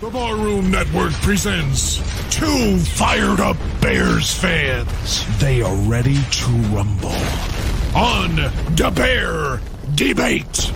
The Barroom Network presents two fired up Bears fans. They are ready to rumble on the Bear Debate.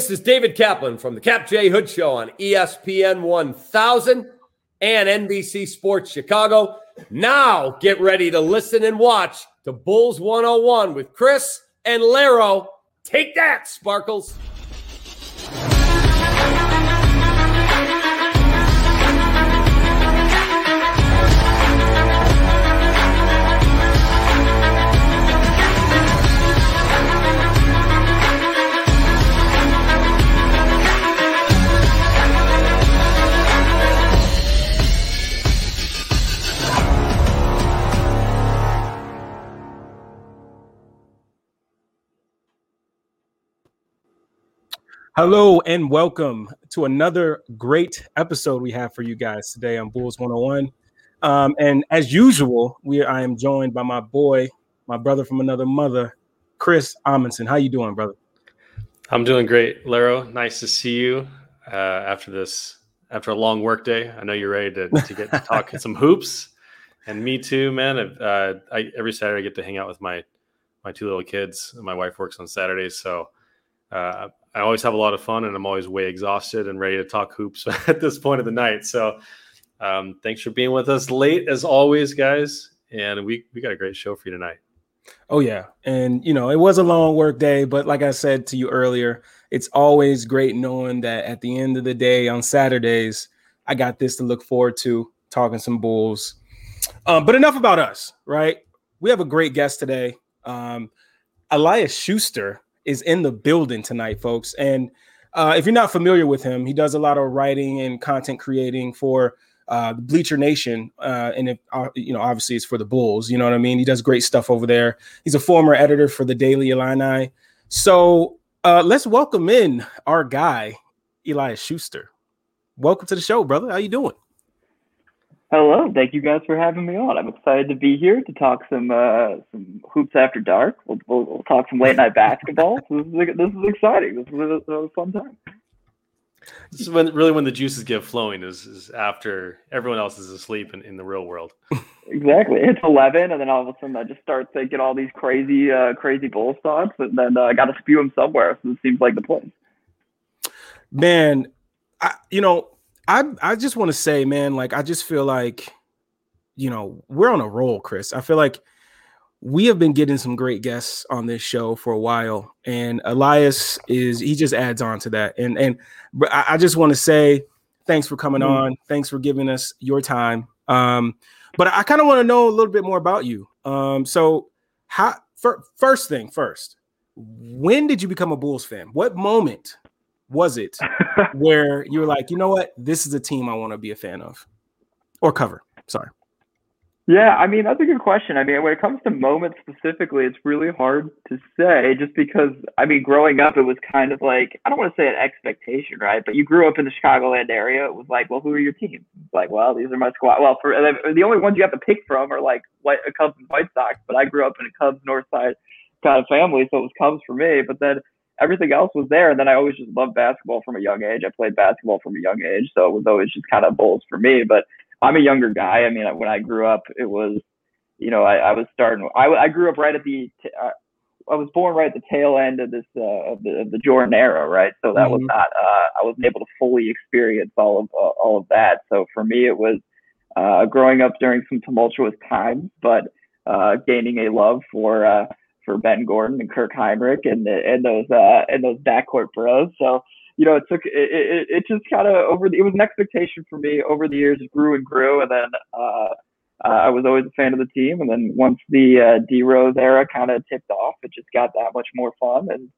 This is David Kaplan from the Kap J Hood Show on ESPN 1000 and NBC Sports Chicago. Now get ready to listen and watch to Bulls 101 with Chris and Laro. Take that, Sparkles. Hello and welcome to another great episode we have for you guys today on Bulls 101. Um, and as usual, we I am joined by my boy, my brother from another mother, Chris Amundsen. How you doing, brother? I'm doing great, Laro. Nice to see you uh, after this after a long work day. I know you're ready to, to get to talk some hoops, and me too, man. Uh, I, every Saturday I get to hang out with my my two little kids. My wife works on Saturdays, so uh, I always have a lot of fun, and I'm always way exhausted and ready to talk hoops at this point of the night. So, um, thanks for being with us late as always, guys. And we we got a great show for you tonight. Oh yeah, and you know it was a long work day, but like I said to you earlier, it's always great knowing that at the end of the day on Saturdays, I got this to look forward to talking some Bulls. Um, but enough about us, right? We have a great guest today. Um, Elias Schuster is in the building tonight, folks. And uh, if you're not familiar with him, he does a lot of writing and content creating for uh, Bleacher Nation, uh, and uh, you know, obviously, it's for the Bulls. You know what I mean? He does great stuff over there. He's a former editor for the Daily Illini. So uh, let's welcome in our guy, Elias Schuster. Welcome to the show, brother. How you doing? Hello, thank you guys for having me on. I'm excited to be here to talk some uh, some hoops after dark. We'll, we'll, we'll talk some late night basketball. this is this is exciting. This is a, a fun time. This is when really when the juices get flowing is, is after everyone else is asleep in, in the real world. Exactly. It's eleven, and then all of a sudden I just start to get all these crazy uh, crazy Bulls thoughts, and then uh, I got to spew them somewhere. So it seems like the place. Man, I you know I I just want to say, man, like I just feel like, you know, we're on a roll, Chris. I feel like we have been getting some great guests on this show for a while, and Elias is he just adds on to that. And and I, I just want to say thanks for coming Mm. on. Thanks for giving us your time. Um, but I kind of want to know a little bit more about you. Um, so how fir- first thing first, when did you become a Bulls fan? What moment was it where you were like, you know what, this is a team I want to be a fan of or cover? Sorry. Yeah, I mean that's a good question. I mean, when it comes to moments specifically, it's really hard to say, just because I mean, growing up, it was kind of like I don't want to say an expectation, right? But you grew up in the Chicagoland area. It was like, well, who are your teams? It's like, well, these are my squad. Well, for the only ones you have to pick from are like White uh, Cubs and White Sox. But I grew up in a Cubs North Side kind of family, so it was Cubs for me. But then everything else was there, and then I always just loved basketball from a young age. I played basketball from a young age, so it was always just kind of Bulls for me. But I'm a younger guy. I mean, when I grew up, it was, you know, I, I was starting. I, I grew up right at the. Uh, I was born right at the tail end of this uh, of the of the Jordan era, right? So that mm-hmm. was not. Uh, I wasn't able to fully experience all of uh, all of that. So for me, it was uh, growing up during some tumultuous times, but uh, gaining a love for uh, for Ben Gordon and Kirk Hinrich and and those uh, and those backcourt bros. So you know, it took it, it, it just kind of over the, it was an expectation for me over the years. It grew and grew, and then uh, uh, I was always a fan of the team. And then once the uh, D Rose era kind of tipped off, it just got that much more fun, and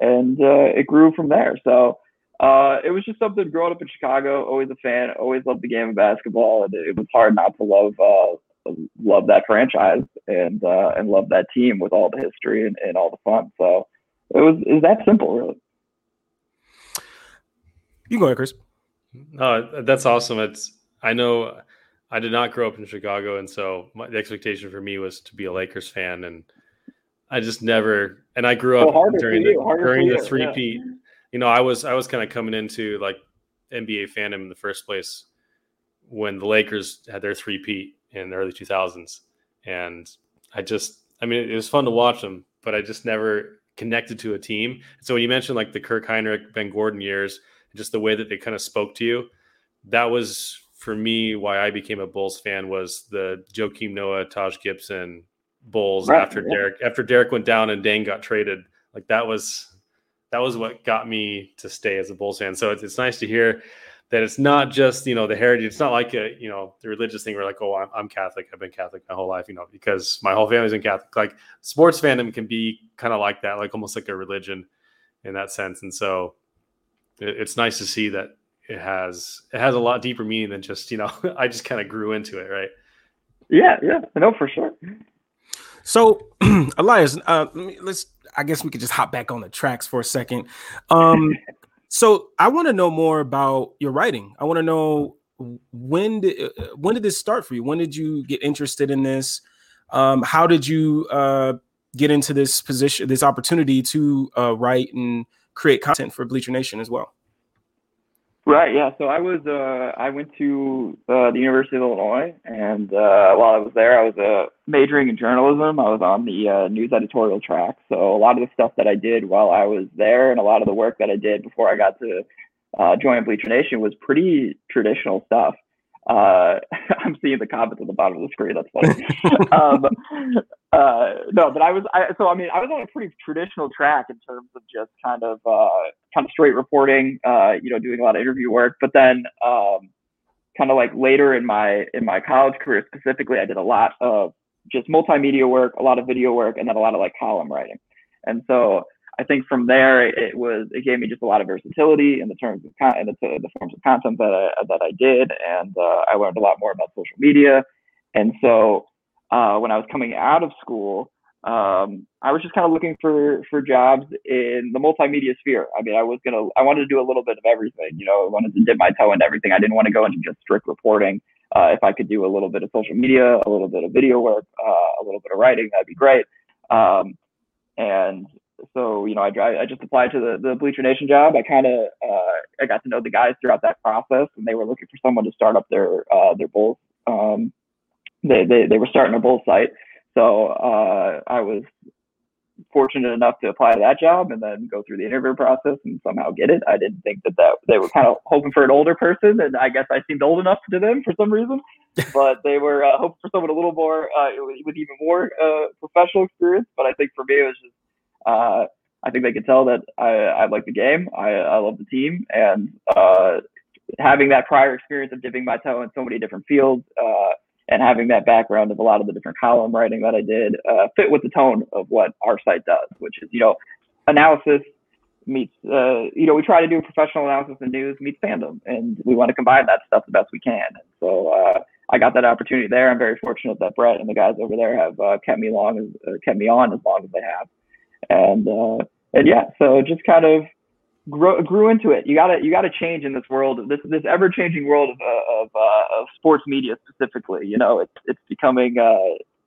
and uh, it grew from there. So uh, it was just something growing up in Chicago. Always a fan. Always loved the game of basketball, and it was hard not to love uh, love that franchise and uh, and love that team with all the history and, and all the fun. So it was it was that simple, really. You go ahead, Chris. Oh, that's awesome. It's I know I did not grow up in Chicago, and so my, the expectation for me was to be a Lakers fan, and I just never. And I grew up well, during the during the three-peat. Yeah. You know, I was I was kind of coming into like NBA fandom in the first place when the Lakers had their three-peat in the early two thousands, and I just I mean it was fun to watch them, but I just never connected to a team. So when you mentioned like the Kirk Hinrich, Ben Gordon years, just the way that they kind of spoke to you. That was for me why I became a Bulls fan was the Joakim Noah, Taj Gibson Bulls right, after yeah. Derrick after Derrick went down and Deng got traded. Like that was that was what got me to stay as a Bulls fan. So it's, it's nice to hear that it's not just you know the heritage. It's not like a you know the religious thing. Where like, oh, I'm, I'm Catholic. I've been Catholic my whole life. You know, because my whole family's been Catholic. Like sports fandom can be kind of like that, like almost like a religion in that sense. And so it's nice to see that it has it has a lot deeper meaning than just you know I just kind of grew into it, right? Yeah, yeah, I know for sure. So, Elias, uh, let's. I guess we could just hop back on the tracks for a second. Um, so, I want to know more about your writing. I want to know when did uh, when did this start for you? When did you get interested in this? Um, how did you uh, get into this position, this opportunity to uh, write and create content for Bleacher Nation as well. Right. Yeah. So I was uh, I went to uh, the University of Illinois, and uh, while I was there, I was uh, majoring in journalism. I was on the uh, news editorial track. So a lot of the stuff that I did while I was there, and a lot of the work that I did before I got to uh, join Bleacher Nation, was pretty traditional stuff. Uh, I'm seeing the comments at the bottom of the screen. That's funny. um, uh, no, but I was, I, so I mean, I was on a pretty traditional track in terms of just kind of, uh, kind of straight reporting, uh, you know, doing a lot of interview work. But then, um, kind of like later in my in my college career specifically, I did a lot of just multimedia work, a lot of video work, and then a lot of like column writing. And so I think from there it was it gave me just a lot of versatility in the terms of con- in the, the forms of content that I, that I did, and uh, I learned a lot more about social media. And so uh, when I was coming out of school, um, I was just kind of looking for for jobs in the multimedia sphere. I mean, I was gonna I wanted to do a little bit of everything. You know, I wanted to dip my toe into everything. I didn't want to go into just strict reporting. Uh, if I could do a little bit of social media, a little bit of video work, uh, a little bit of writing, that'd be great. Um, and so you know, I I just applied to the the Bleacher Nation job. I kind of uh, I got to know the guys throughout that process, and they were looking for someone to start up their uh, their Bulls. Um, they, they they were starting a bull site, so uh, I was fortunate enough to apply to that job and then go through the interview process and somehow get it. I didn't think that that they were kind of hoping for an older person, and I guess I seemed old enough to them for some reason. but they were uh, hoping for someone a little more uh, with even more uh, professional experience. But I think for me, it was just uh, I think they could tell that I, I like the game. I, I love the team, and uh, having that prior experience of dipping my toe in so many different fields, uh, and having that background of a lot of the different column writing that I did, uh, fit with the tone of what our site does, which is you know analysis meets uh, you know we try to do professional analysis and news meets fandom and we want to combine that stuff the best we can. And so uh, i got that opportunity there. I'm very fortunate that brett and the guys over there have uh, kept me long uh, kept me on as long as they have and uh, and yeah so just kind of grew, grew into it you gotta you gotta change in this world this this ever-changing world of uh, of, of sports media specifically you know it's it's becoming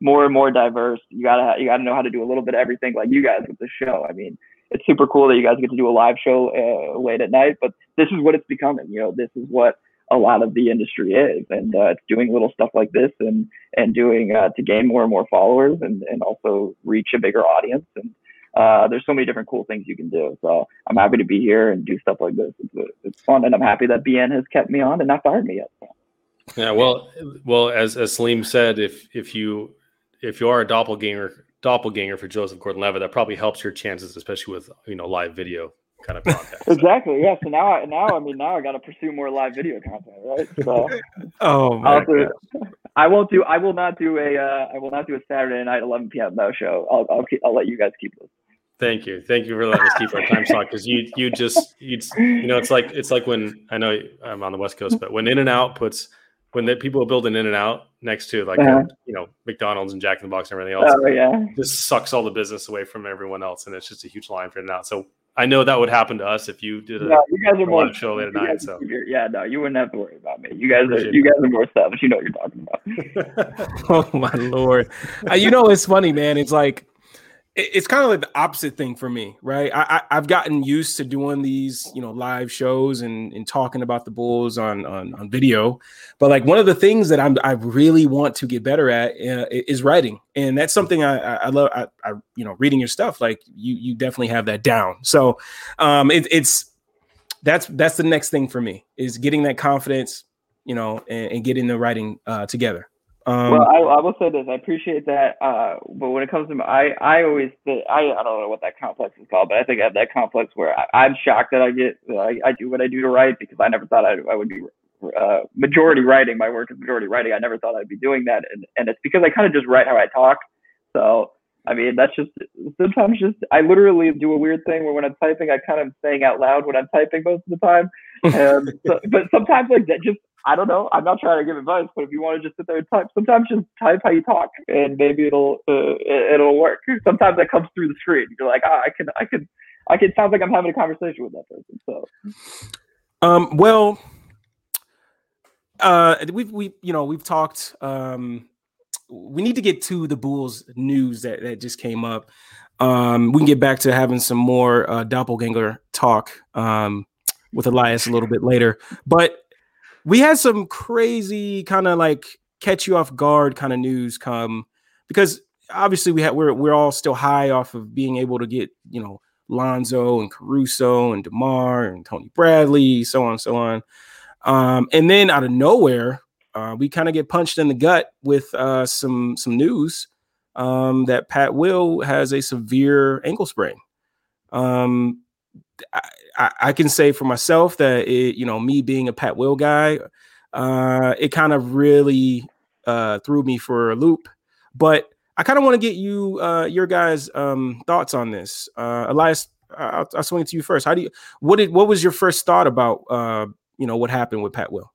more and more diverse you gotta you gotta know how to do a little bit of everything like you guys with the show i mean it's super cool that you guys get to do a live show uh, late at night. But this is what it's becoming. You know, this is what a lot of the industry is, and uh, doing little stuff like this and and doing uh, to gain more and more followers and and also reach a bigger audience. And uh, there's so many different cool things you can do. So I'm happy to be here and do stuff like this. It's, it's fun, and I'm happy that BN has kept me on and not fired me yet. Yeah, well, well, as as Salim said, if if you if you are a doppelganger doppelganger for Joseph Gordon-Levitt, that probably helps your chances, especially with you know live video kind of content. exactly. Yeah. So now, I, now I mean, now I got to pursue more live video content, right? So, oh my do, I won't do. I will not do a. Uh, I will not do a Saturday night 11 p.m. no show. I'll I'll, keep, I'll let you guys keep this. Thank you, thank you for letting us keep our time slot because you you just you you know it's like it's like when I know I'm on the West Coast, but when In and Out puts when the people build an In and Out next to like uh-huh. you know McDonald's and Jack in the Box and everything else, oh, yeah. just sucks all the business away from everyone else, and it's just a huge line for In and Out. So I know that would happen to us if you did a, no, you guys are more, show late at night. So yeah, no, you wouldn't have to worry about me. You guys are you guys are more savage. You know what you're talking about. oh my lord! Uh, you know it's funny, man. It's like it's kind of like the opposite thing for me, right? I, I have gotten used to doing these, you know, live shows and, and talking about the Bulls on, on on video, but like one of the things that I'm I really want to get better at uh, is writing, and that's something I I, I love. I, I, you know reading your stuff, like you you definitely have that down. So, um, it, it's that's that's the next thing for me is getting that confidence, you know, and, and getting the writing uh, together. Um, well, I, I, will say this: I appreciate that, uh, but when it comes to I, I always I, I don't know what that complex is called, but I think I have that complex where I, am shocked that I get I, I, do what I do to write because I never thought I, I would be uh, majority writing. My work is majority writing. I never thought I'd be doing that, and and it's because I kind of just write how I talk. So I mean, that's just sometimes just I literally do a weird thing where when I'm typing, I kind of saying out loud when I'm typing most of the time. And so, but sometimes like that just I don't know. I'm not trying to give advice, but if you want to just sit there and type, sometimes just type how you talk, and maybe it'll uh, it'll work. Sometimes that comes through the screen. You're like, ah, I can, I can, I can. Sounds like I'm having a conversation with that person. So, um, well, uh, we've we you know we've talked. Um, we need to get to the Bulls news that that just came up. Um, we can get back to having some more uh, doppelganger talk um, with Elias a little bit later, but we had some crazy kind of like catch you off guard kind of news come because obviously we had we're we're all still high off of being able to get you know Lonzo and Caruso and Demar and Tony Bradley, so on and so on. Um, and then out of nowhere, uh, we kind of get punched in the gut with uh, some some news um, that Pat Will has a severe ankle sprain. Um, I, I, can say for myself that it, you know, me being a Pat Will guy, uh, it kind of really uh, threw me for a loop. But I kind of want to get you uh, your guys' um, thoughts on this. Uh, Elias, I'll, I'll swing it to you first. How do you what did what was your first thought about uh, you know what happened with Pat Will?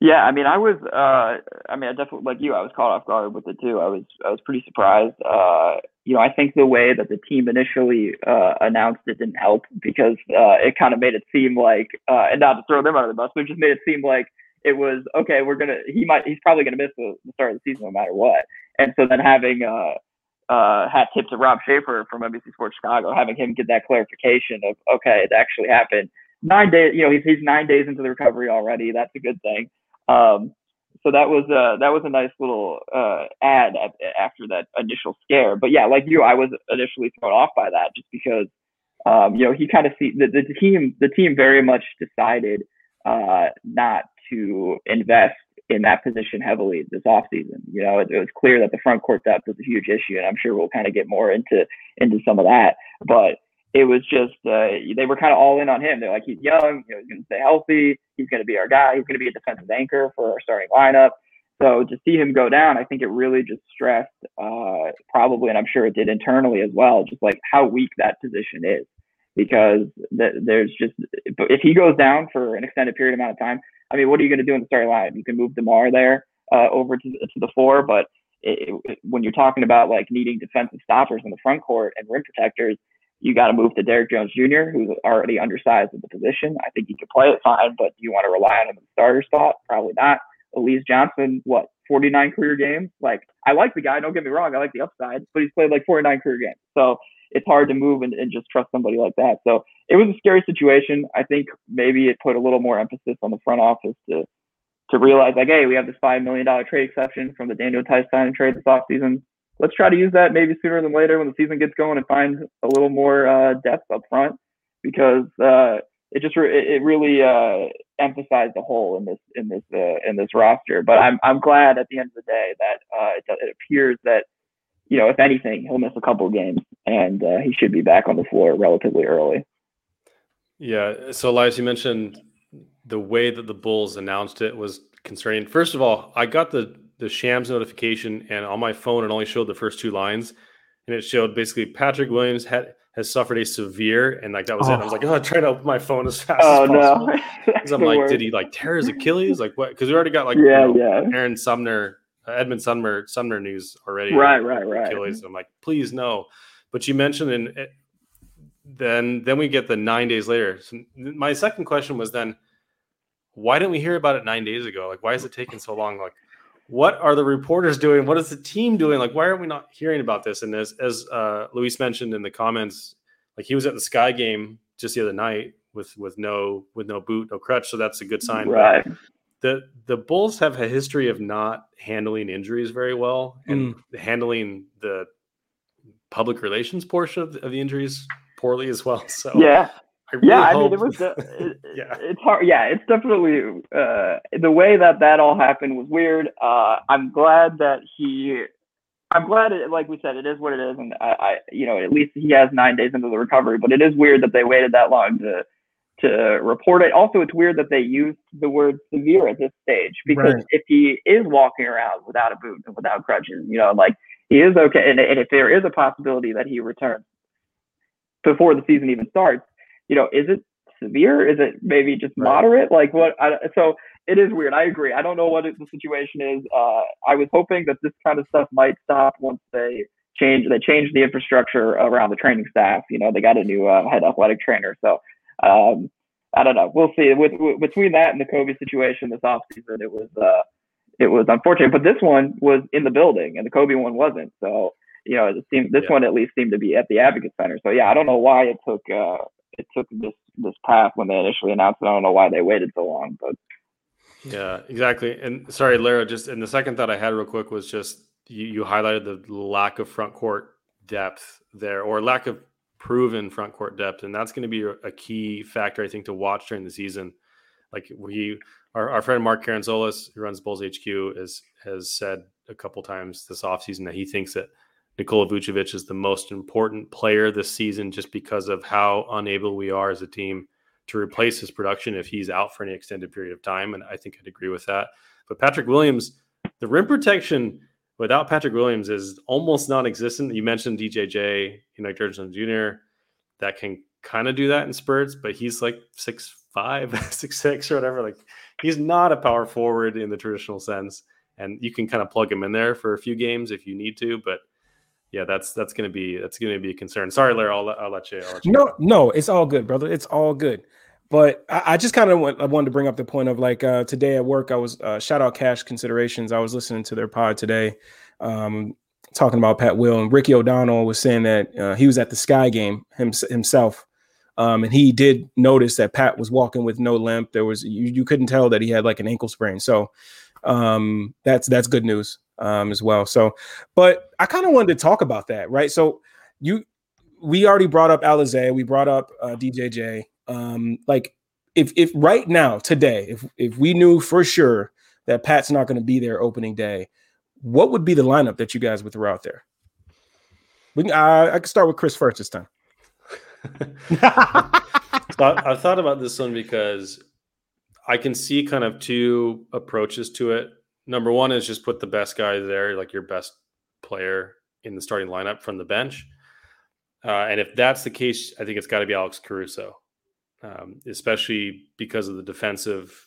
Yeah, I mean, I was, uh, I mean, I definitely like you. I was caught off guard with it too. I was, I was pretty surprised. Uh, you know, I think the way that the team initially uh, announced it didn't help because uh, it kind of made it seem like, uh, and not to throw them under the bus, but it just made it seem like it was okay. We're gonna, he might, he's probably gonna miss the, the start of the season no matter what. And so then having uh, uh, hat tip to Rob Schaefer from NBC Sports Chicago, having him get that clarification of okay, it actually happened. Nine days, you know, he's he's nine days into the recovery already. That's a good thing. Um, so that was uh, that was a nice little uh, ad at, after that initial scare. But yeah, like you, I was initially thrown off by that just because um, you know he kind of see the, the team the team very much decided uh, not to invest in that position heavily this offseason. You know, it, it, was clear that the front court depth was a huge issue, and I'm sure we'll kind of get more into into some of that. But it was just uh, they were kind of all in on him. They're like, he's young, you know, he's going to stay healthy, he's going to be our guy, he's going to be a defensive anchor for our starting lineup. So to see him go down, I think it really just stressed, uh, probably, and I'm sure it did internally as well, just like how weak that position is. Because th- there's just, if he goes down for an extended period amount of time, I mean, what are you going to do in the starting line? You can move Demar there uh, over to, to the four, but it, it, when you're talking about like needing defensive stoppers in the front court and rim protectors, you got to move to Derrick Jones Jr., who's already undersized at the position. I think he could play it fine, but do you want to rely on him in the starter spot? Probably not. Alize Johnson, what, 49 career games? Like, I like the guy, don't get me wrong, I like the upside, but he's played like 49 career games. So it's hard to move and, and just trust somebody like that. So it was a scary situation. I think maybe it put a little more emphasis on the front office to to realize like, hey, we have this five million dollar trade exception from the Daniel signing trade this offseason. Let's try to use that maybe sooner than later when the season gets going and find a little more uh, depth up front because uh, it just re- it really uh, emphasized the hole in this in this uh, in this roster. But I'm I'm glad at the end of the day that uh, it, it, appears that you know if anything he'll miss a couple of games and uh, he should be back on the floor relatively early. Yeah. So Elias, you mentioned the way that the Bulls announced it was concerning. First of all, I got the the Shams notification, and on my phone it only showed the first two lines, and it showed basically Patrick Williams had has suffered a severe, and like that was oh. it. I was like, oh, I'm trying to open my phone as fast oh, as possible. Because no. I'm like, did he like tear his Achilles? Like what? Because we already got like yeah, you know, yeah. Aaron Sumner, uh, Edmond Sumner, Sumner news already. Right, right, right. Achilles. I'm like, please no. But you mentioned, and then then we get the nine days later. So my second question was then why didn't we hear about it nine days ago? Like, why is it taking so long? Like, what are the reporters doing? What is the team doing? Like, why are we not hearing about this? And as as uh, Luis mentioned in the comments, like he was at the Sky game just the other night with with no with no boot, no crutch, so that's a good sign. Right. But the the Bulls have a history of not handling injuries very well and mm. handling the public relations portion of the, of the injuries poorly as well. So yeah, I really yeah, I mean, it was. it, yeah, it's hard. Yeah, it's definitely uh, the way that that all happened was weird. Uh, I'm glad that he. I'm glad it, like we said, it is what it is, and I, I, you know, at least he has nine days into the recovery. But it is weird that they waited that long to to report it. Also, it's weird that they used the word severe at this stage because right. if he is walking around without a boot and without crutches, you know, like he is okay, and, and if there is a possibility that he returns before the season even starts you know, is it severe? Is it maybe just right. moderate? Like what? I, so it is weird. I agree. I don't know what it, the situation is. Uh, I was hoping that this kind of stuff might stop once they change. They changed the infrastructure around the training staff. You know, they got a new uh, head athletic trainer. So um, I don't know. We'll see. With, with, between that and the Coby situation this offseason, it was uh, it was unfortunate. But this one was in the building, and the Coby one wasn't. So you know, it seemed this yeah. one at least seemed to be at the Advocate Center. So yeah, I don't know why it took uh, it took this this path when they initially announced it. I don't know why they waited so long, but yeah, exactly. And sorry, Lara, just and the second thought I had real quick was just you, you highlighted the lack of front court depth there, or lack of proven front court depth, and that's going to be a key factor I think to watch during the season. Like we, our, our friend Mark Karantzoulis, who runs Bulls HQ, is has said a couple times this offseason that he thinks that Nikola Vucevic is the most important player this season just because of how unable we are as a team to replace his production if he's out for any extended period of time. And I think I'd agree with that. But Patrick Williams, the rim protection without Patrick Williams is almost non existent. You mentioned DJJ, you know, Johnson Jr., that can kind of do that in spurts, but he's like six five, six six or whatever. Like he's not a power forward in the traditional sense. And you can kind of plug him in there for a few games if you need to, but yeah, that's that's gonna be that's gonna be a concern. Sorry, Larry, I'll, I'll let you. I'll let you no, go. no, it's all good, brother. It's all good. But I, I just kind of want I wanted to bring up the point of like uh, today at work, I was uh, shout out Cash Considerations. I was listening to their pod today, um, talking about Pat Will and Ricky O'Donnell was saying that uh, he was at the Sky game him, himself. Um, and he did notice that Pat was walking with no limp. There was you, you couldn't tell that he had like an ankle sprain. So um, that's that's good news um, as well. So, but I kind of wanted to talk about that, right? So you, we already brought up Alize, we brought up uh, DJJ. Um, like, if if right now today, if if we knew for sure that Pat's not going to be there opening day, what would be the lineup that you guys would throw out there? We can, I can start with Chris first this time. so I, I thought about this one because I can see kind of two approaches to it number one is just put the best guy there, like your best player in the starting lineup from the bench. Uh, and if that's the case, I think it's got to be Alex Caruso, um, especially because of the defensive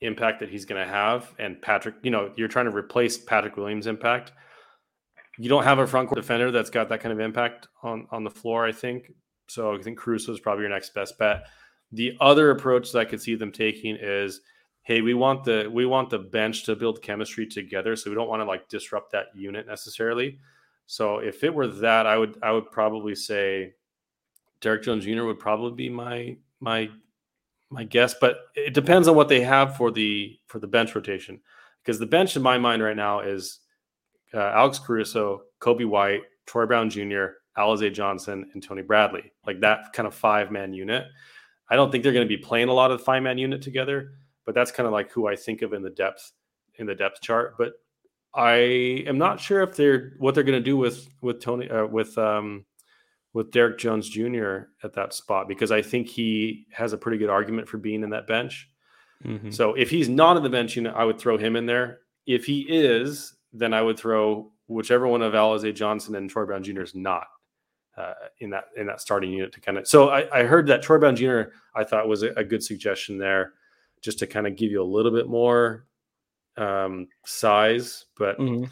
impact that he's going to have. And Patrick, you know, you're trying to replace Patrick Williams' impact. You don't have a front court defender that's got that kind of impact on on the floor. I think so. I think Caruso is probably your next best bet. The other approach that I could see them taking is, hey, we want the we want the bench to build chemistry together, so we don't want to like disrupt that unit necessarily. So if it were that, I would I would probably say Derrick Jones Jr. would probably be my my my guess, but it depends on what they have for the for the bench rotation. Because the bench in my mind right now is uh, Alex Caruso, Coby White, Troy Brown Jr., Alize Johnson, and Tony Bradley. Like that kind of five man unit. I don't think they're going to be playing a lot of the five man unit together, but that's kind of like who I think of in the depth in the depth chart. But I am not sure if they're what they're going to do with with Tony uh, with um, with Derrick Jones Jr. at that spot because I think he has a pretty good argument for being in that bench. Mm-hmm. So if he's not in the bench unit, I would throw him in there. If he is, then I would throw whichever one of Alize Johnson and Troy Brown Jr. is not uh, in that in that starting unit to kind of. So I, I heard that Troy Brown Jr. I thought was a, a good suggestion there, just to kind of give you a little bit more um, size, but mm-hmm.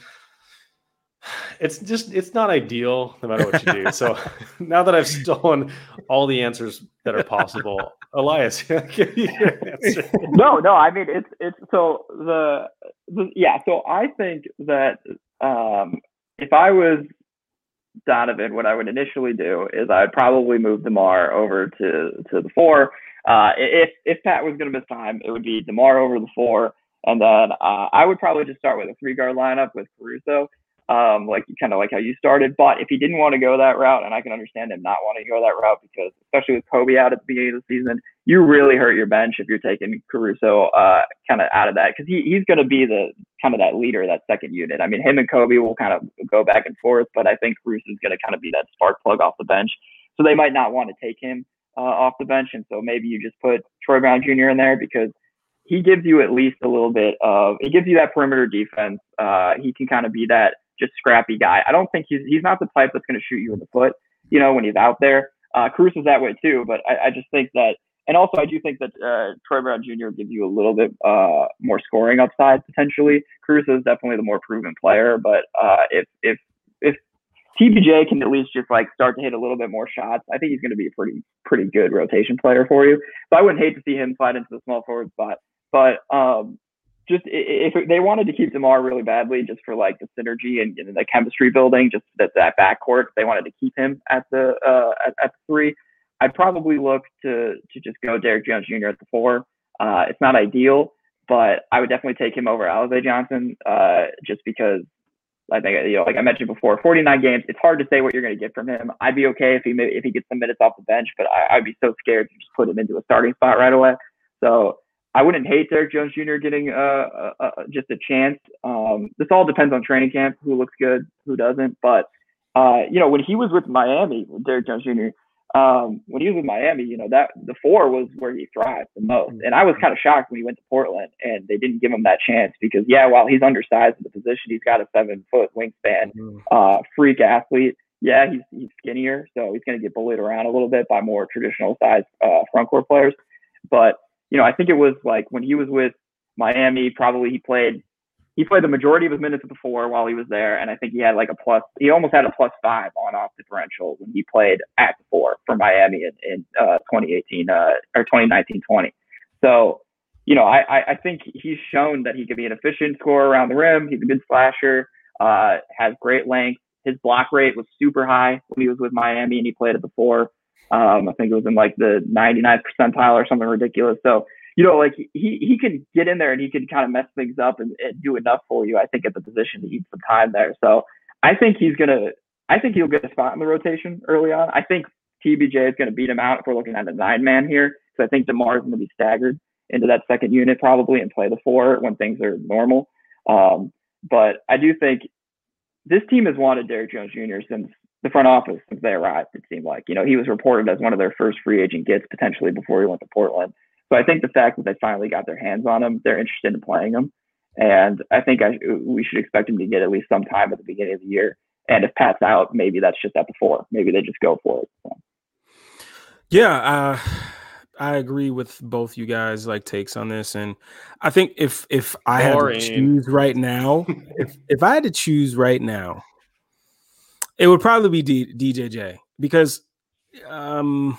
it's just it's not ideal no matter what you do. so now that I've stolen all the answers that are possible, Elias, give you answer. No, no, I mean it's it's so the, the yeah. So I think that um, if I was Donovan, what I would initially do is I'd probably move Demar over to to the four. Uh, if if Pat was going to miss time, it would be Demar over the four. And then uh, I would probably just start with a three guard lineup with Caruso, um, like kind of like how you started. But if he didn't want to go that route, and I can understand him not wanting to go that route because, especially with Coby out at the beginning of the season, you really hurt your bench if you're taking Caruso uh, kind of out of that because he, he's going to be the kind of that leader, that second unit. I mean, him and Coby will kind of go back and forth, but I think Caruso is going to kind of be that spark plug off the bench. So they might not want to take him uh, off the bench, and so maybe you just put Troy Brown Jr. in there because he gives you at least a little bit of he gives you that perimeter defense. Uh, he can kind of be that just scrappy guy. I don't think he's he's not the type that's going to shoot you in the foot. You know when he's out there. Uh, Cruz is that way too, but I, I just think that, and also I do think that uh, Troy Brown Jr. gives you a little bit uh, more scoring upside potentially. Cruz is definitely the more proven player, but uh, if if if TBJ can at least just like start to hit a little bit more shots, I think he's going to be a pretty pretty good rotation player for you. So I wouldn't hate to see him slide into the small forward spot. But um, just if they wanted to keep Demar really badly, just for like the synergy and, and the chemistry building, just that that backcourt, they wanted to keep him at the uh, at, at three. I'd probably look to to just go Derrick Jones Jr. at the four. Uh, it's not ideal, but I would definitely take him over Alize Johnson, uh, just because I think you know, like I mentioned before, 49 games. It's hard to say what you're going to get from him. I'd be okay if he if he gets some minutes off the bench, but I, I'd be so scared to just put him into a starting spot right away. So I wouldn't hate Derrick Jones Jr. getting uh, uh, uh, just a chance. Um, this all depends on training camp, who looks good, who doesn't. But uh, you know, when he was with Miami, Derrick Jones Jr. Um, when he was with Miami, you know that the four was where he thrived the most. And I was kind of shocked when he went to Portland and they didn't give him that chance because yeah, while he's undersized in the position, he's got a seven foot wingspan, mm-hmm. uh, freak athlete. Yeah, he's he's skinnier, so he's going to get bullied around a little bit by more traditional size uh, front court players. But you know, I think it was like when he was with Miami, probably he played he played the majority of his minutes at the four while he was there, and I think he had like a plus. He almost had a plus five on off differential when he played at the four for Miami in, in uh, 2018 uh, or 2019-20. So, you know, I, I think he's shown that he can be an efficient scorer around the rim. He's a good slasher. Uh, has great length. His block rate was super high when he was with Miami, and he played at the four. Um, I think it was in like the 99th percentile or something ridiculous. So, you know, like he he can get in there and he can kind of mess things up and, and do enough for you. I think at the position to eat some time there. So I think he's gonna. I think he'll get a spot in the rotation early on. I think TBJ is going to beat him out if we're looking at a nine man here. So I think Demar is going to be staggered into that second unit probably and play the four when things are normal. Um, but I do think this team has wanted Derrick Jones Jr. since the front office since they arrived. It seemed like you know he was reported as one of their first free agent gets potentially before he went to Portland. So I think the fact that they finally got their hands on him, they're interested in playing him. And I think I, we should expect him to get at least some time at the beginning of the year. And if Pat's out, maybe that's just at the four. Maybe they just go for it. So. Yeah, uh, I agree with both you guys like takes on this, and I think if if I Boring. had to choose right now, if if I had to choose right now, it would probably be D, DJJ because um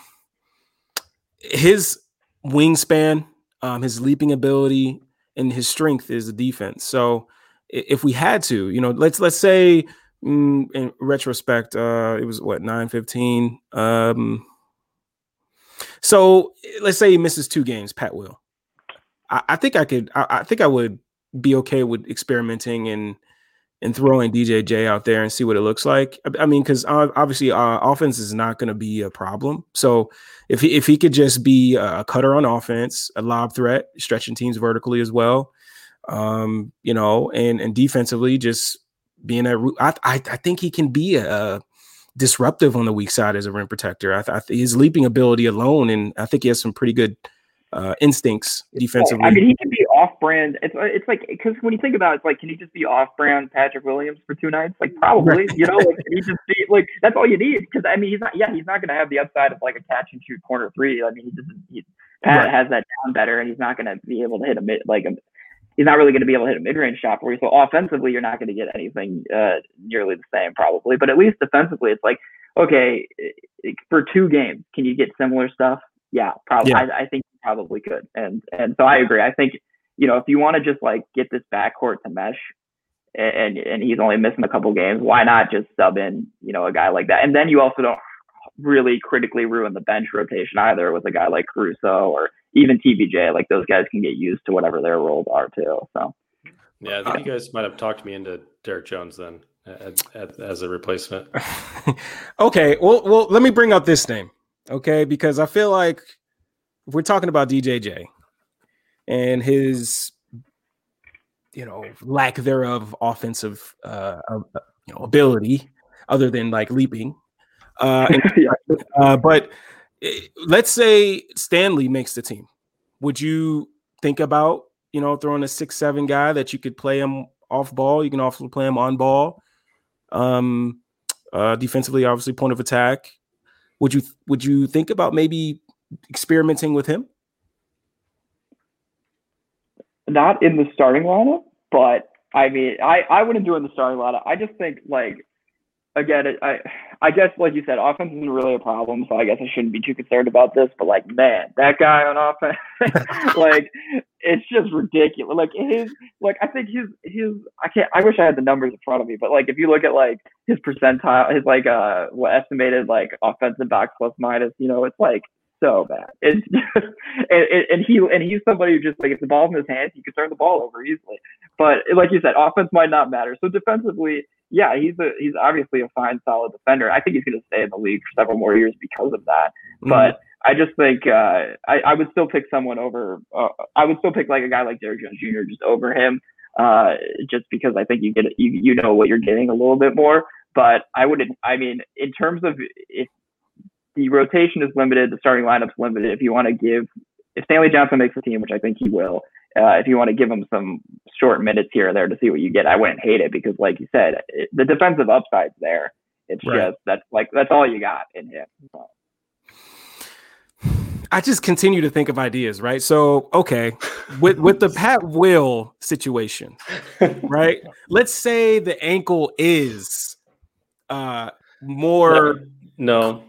his wingspan, um, his leaping ability, and his strength is the defense. So if we had to, you know, let's let's say mm, in retrospect, uh, it was what nine fifteen. Um, so let's say he misses two games, Pat will. I, I think I could. I, I think I would be okay with experimenting and and throwing DJJ out there and see what it looks like. I, mean, because obviously uh, offense is not going to be a problem. So if he if he could just be a cutter on offense, a lob threat, stretching teams vertically as well, um, you know, and and defensively just being a. I, I I think he can be a, a disruptive on the weak side as a rim protector. I, I his leaping ability alone, and I think he has some pretty good uh, instincts defensively. I mean, he can be off-brand. It's it's like because when you think about it, it's like, can he just be off-brand Patrick Williams for two nights? Like probably, you know, like can he just be like that's all you need? Because I mean, he's not. Yeah, he's not going to have the upside of like a catch and shoot corner three. I mean, he doesn't. He, Pat Right. has that down better, and he's not going to be able to hit a mid like a. He's not really going to be able to hit a mid-range shot for you. So offensively, you're not going to get anything uh, nearly the same, probably. But at least defensively, it's like, okay, for two games, can you get similar stuff? Yeah, probably. Yeah. I, I think you probably could. And and so I agree. I think you know if you want to just like get this backcourt to mesh, and and he's only missing a couple games, why not just sub in you know a guy like that? And then you also don't really critically ruin the bench rotation either with a guy like Caruso or even TBJ. Like those guys can get used to whatever their roles are too. So Yeah, I think you guys might have talked me into Derrick Jones then at, at, as a replacement. okay, well, well, let me bring up this name, okay, because I feel like if we're talking about DJJ and his, you know, lack thereof offensive, uh, uh, you know, ability other than like leaping, uh, and, uh, but eh, let's say Stanley makes the team, would you think about you know throwing a six seven guy that you could play him off ball? You can also play him on ball. Um, uh, defensively, obviously, point of attack. Would you would you think about maybe experimenting with him? not in the starting lineup, but I mean, I, I wouldn't do it in the starting lineup. I just think like again, I I guess like you said, offense isn't really a problem, so I guess I shouldn't be too concerned about this. But like, man, that guy on offense, like, it's just ridiculous. Like his, like I think his his I can't. I wish I had the numbers in front of me, but like if you look at like his percentile, his like uh what estimated like offensive box plus minus, you know, it's like so bad. It's just, and, and- and he and he's somebody who just like if the ball's in his hands, he can turn the ball over easily. But like you said, offense might not matter. So defensively, yeah, he's a he's obviously a fine, solid defender. I think he's going to stay in the league for several more years because of that. But I just think uh, I I would still pick someone over. Uh, I would still pick like a guy like Derrick Jones Jr. just over him, uh, just because I think you get you you know what you're getting a little bit more. But I wouldn't. I mean, in terms of if the rotation is limited, the starting lineup's limited. If you want to give, if Stanley Johnson makes the team, which I think he will, uh, if you want to give him some short minutes here and there to see what you get, I wouldn't hate it because, like you said, it, the defensive upside's there. It's Right. just that's like that's all you got in him. So. I just continue to think of ideas, right? So, okay, with with the Pat Will situation, right? Let's say the ankle is uh more No,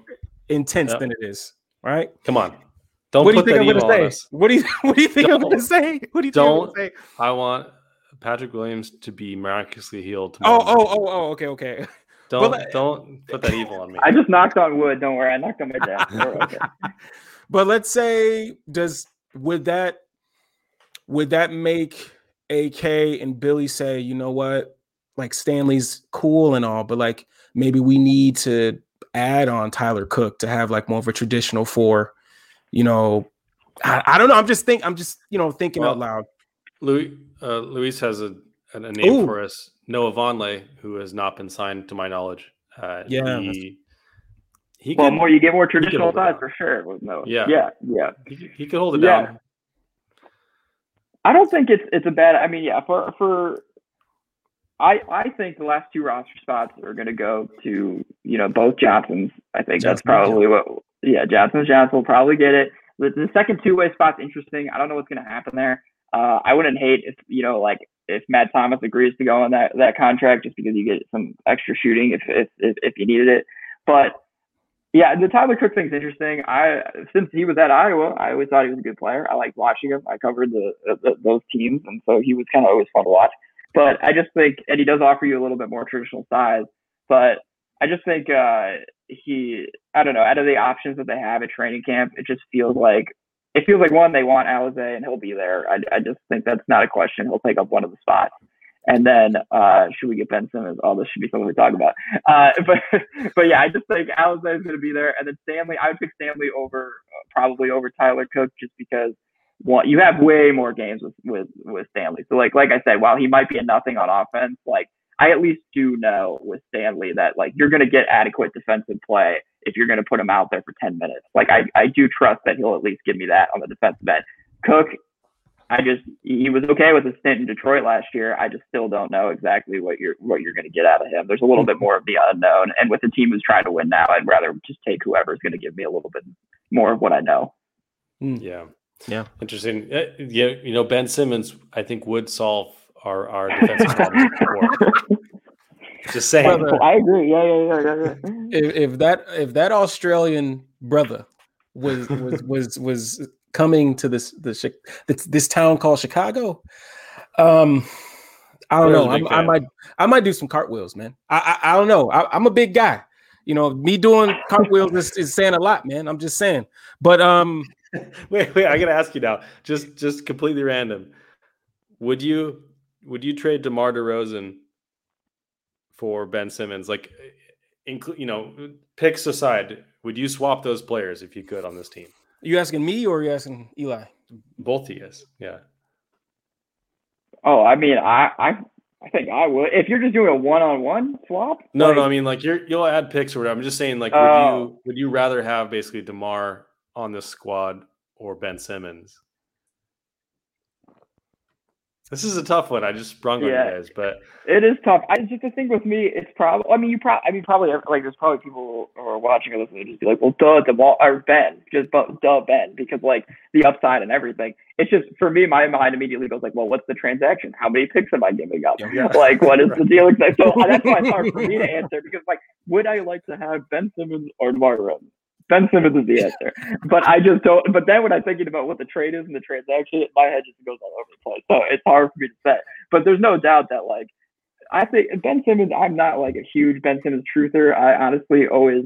intense Yeah. than it is, right? come on. Don't what do you put think I'm that gonna say? us. What do you what do you think I'm Don't- gonna say? What do you think I'm don't- gonna say? I want Patrick Williams to be miraculously healed Oh, tomorrow. oh, oh, oh, okay, okay. Don't well, don't put that evil on me. I just knocked on wood. Don't worry, I knocked on my desk. We're okay. But let's say does would that would that make AK and Billy say, you know what, like Stanley's cool and all, but like maybe we need to add on Tyler Cook to have like more of a traditional four, you know. I, I don't know. I'm just think I'm just you know thinking out loud. Louis uh, Luis has a, a a name Ooh. for us. Noah Vonleh, who has not been signed to my knowledge. Uh, Yeah, he, he Well, could more you get more traditional hold it size for sure. With no, Yeah. yeah, yeah. he, could- he could hold it Yeah. down. I don't think it's it's a bad. I mean, yeah, for for I I think the last two roster spots are going to go to you know both Johnsons. I think that's Johnson, probably what. Yeah, Johnson Johnson will probably get it. The, the second two way spot's interesting. I don't know what's going to happen there. Uh, I wouldn't hate if you know like if Matt Thomas agrees to go on that that contract just because you get some extra shooting if if if, if you needed it. But yeah, the Tyler Cook thing's interesting. I since he was at Iowa, I always thought he was a good player. I liked watching him. I covered the, the those teams, and so he was kind of always fun to watch. But I just think, and he does offer you a little bit more traditional size. But I just think uh, he, I don't know, out of the options that they have at training camp, it just feels like it feels like one they want Alize and he'll be there. I, I just think that's not a question. He'll take up one of the spots. And then uh, should we get Ben Simmons? Oh, this should be something we talk about. Uh, but but yeah, I just think Alize is going to be there, and then Stanley. I would pick Stanley over uh, probably over Tyler Cook just because one you have way more games with with with Stanley. So like like I said, while he might be a nothing on offense, like I at least do know with Stanley that like you're going to get adequate defensive play if you're going to put him out there for 10 minutes. Like I, I do trust that he'll at least give me that on the defensive end. Cook, I just he was okay with his stint in Detroit last year. I just still don't know exactly what you're what you're going to get out of him. There's a little bit more of the unknown, and with the team who's trying to win now, I'd rather just take whoever's going to give me a little bit more of what I know. Yeah. Yeah. Interesting. Uh, Yeah, you know, Ben Simmons, I think would solve our our defensive problems before. Just saying. Brother. I agree. Yeah, yeah, yeah, yeah. yeah. If, if that if that Australian brother was was was was coming to this the this, this town called Chicago, um, I don't know. a big I, I might I might do some cartwheels, man. I I, I don't know. I, I'm a big guy. You know, me doing cartwheels is, is saying a lot, man. I'm just saying. But um, wait, wait, I gotta ask you now. Just just completely random. Would you would you trade DeMar DeRozan for Ben Simmons? Like include you know, picks aside, would you swap those players if you could on this team? you asking me or you asking Eli? Both of you, yeah. Oh, I mean, I, I, I think I would. If you're just doing a one-on-one swap, No, like, no, I mean like you're you'll add picks or whatever. I'm just saying, like, would Oh. you would you rather have basically DeMar on the squad or Ben Simmons? This is a tough one. I just sprung on Yeah. you guys, but It is tough. I just the thing with me, it's probably. I mean, you probably. I mean, probably like there's probably people who are watching or listening to just be like, well, duh, the wall or Ben, just bu- duh, Ben, because like the upside and everything. It's just for me, my mind immediately goes like, well, what's the transaction? How many picks am I giving up? Yeah. Like, what is the deal? Like, So that's why it's hard for me to answer because like, would I like to have Ben Simmons or DeMar DeRozan? Ben Simmons is the answer, but I just don't. But then when I'm thinking about what the trade is and the transaction, my head just goes all over the place. So it's hard for me to say. But there's no doubt that like I think Ben Simmons. I'm not like a huge Ben Simmons truther. I honestly always.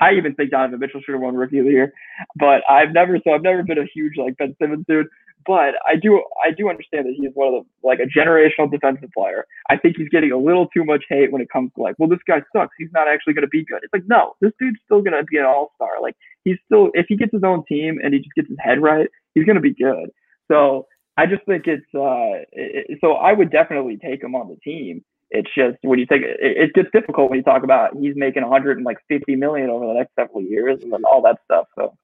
I even think Donovan Mitchell should have won Rookie of the Year, but I've never. So I've never been a huge like Ben Simmons dude. But I do. I do understand that he's one of the like a generational defensive player. I think he's getting a little too much hate when it comes to like, well, this guy sucks. He's not actually going to be good. It's like, no, this dude's still going to be an all star. Like he's still, if he gets his own team and he just gets his head right, he's going to be good. So I just think it's. uh it, So I would definitely take him on the team. It's just when you take it, it gets difficult when you talk about he's making 150 million over the next several years and then all that stuff. So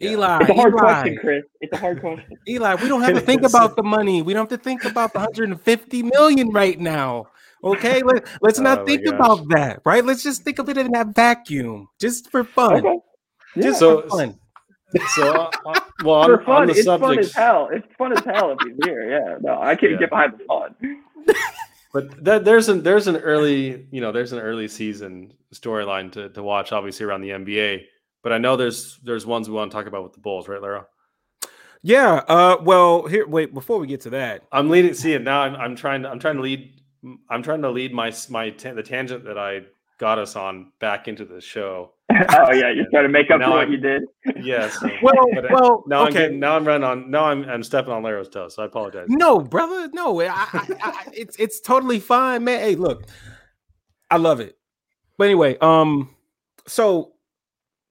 Eli, it's a hard Eli, question, Chris. It's a hard question. Eli, we don't have to think about the money. We don't have to think about the 150 million right now. Okay, Let, let's Oh not my think gosh. about that, right? Let's just think of it in that vacuum, just for fun. Okay. Yeah. Just So- for fun. so uh, uh, well on, For on fun, the it's fun as hell. It's fun as hell if he's here. Yeah, no, I can't Yeah. get behind the fun. but that, there's an there's an early you know there's an early season storyline to, to watch obviously around the NBA. But I know there's there's ones we want to talk about with the Bulls, right, Lara? Yeah. Uh. Well, here. Wait. Before we get to that, I'm leading. See it now. I'm, I'm trying. To, I'm trying to lead. I'm trying to lead my my ta- the tangent that I got us on back into the show. oh yeah, you're trying to make up for what I'm- you did. Yes. well, But, uh, well, now I'm okay. getting, now I'm running on. Now I'm I'm stepping on Laro's toes. So I apologize. No, brother. No, I, I, I, it's it's totally fine, man. Hey, look, I love it. But anyway, um, so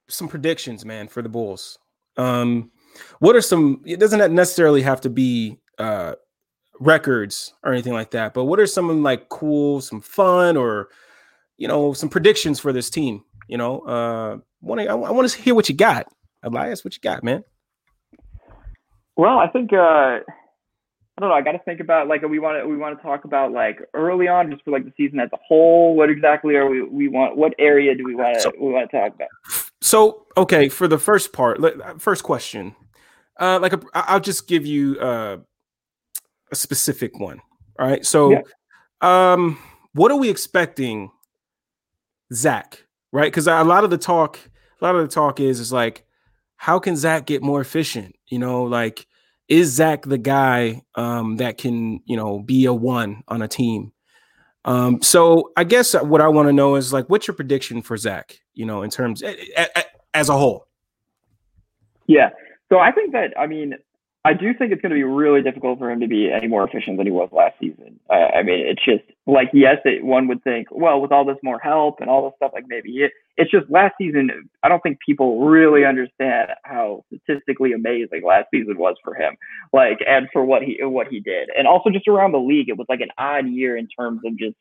some predictions, man, for the Bulls. Um, what are some? It doesn't necessarily have to be uh records or anything like that. But what are some like cool, some fun, or you know, some predictions for this team? You know, uh, want to I, want to hear what you got, Elias. What you got, man? Well, I think uh, I don't know. I got to think about like we want to we want to talk about like early on, just for like the season as a whole. What exactly are we we want? What area do we want to So- we want to talk about? So, okay, for the first part, first question, uh, like I- I'll just give you uh, a specific one. All right. So, Yeah. um, what are we expecting, Zach? Right? Because a lot of the talk, a lot of the talk is is like, how can Zach get more efficient? You know, like, is Zach the guy um, that can, you know, be a one on a team? Um, so I guess what I want to know is like, what's your prediction for Zach? You know, in terms a- a- a- as a whole. Yeah. So I think that I mean I do think it's going to be really difficult for him to be any more efficient than he was last season. Uh, I mean, it's just like yes, it, one would think, well, with all this more help and all this stuff, like maybe it, it's just last season. I don't think people really understand how statistically amazing last season was for him, like and for what he what he did, and also just around the league, it was like an odd year in terms of just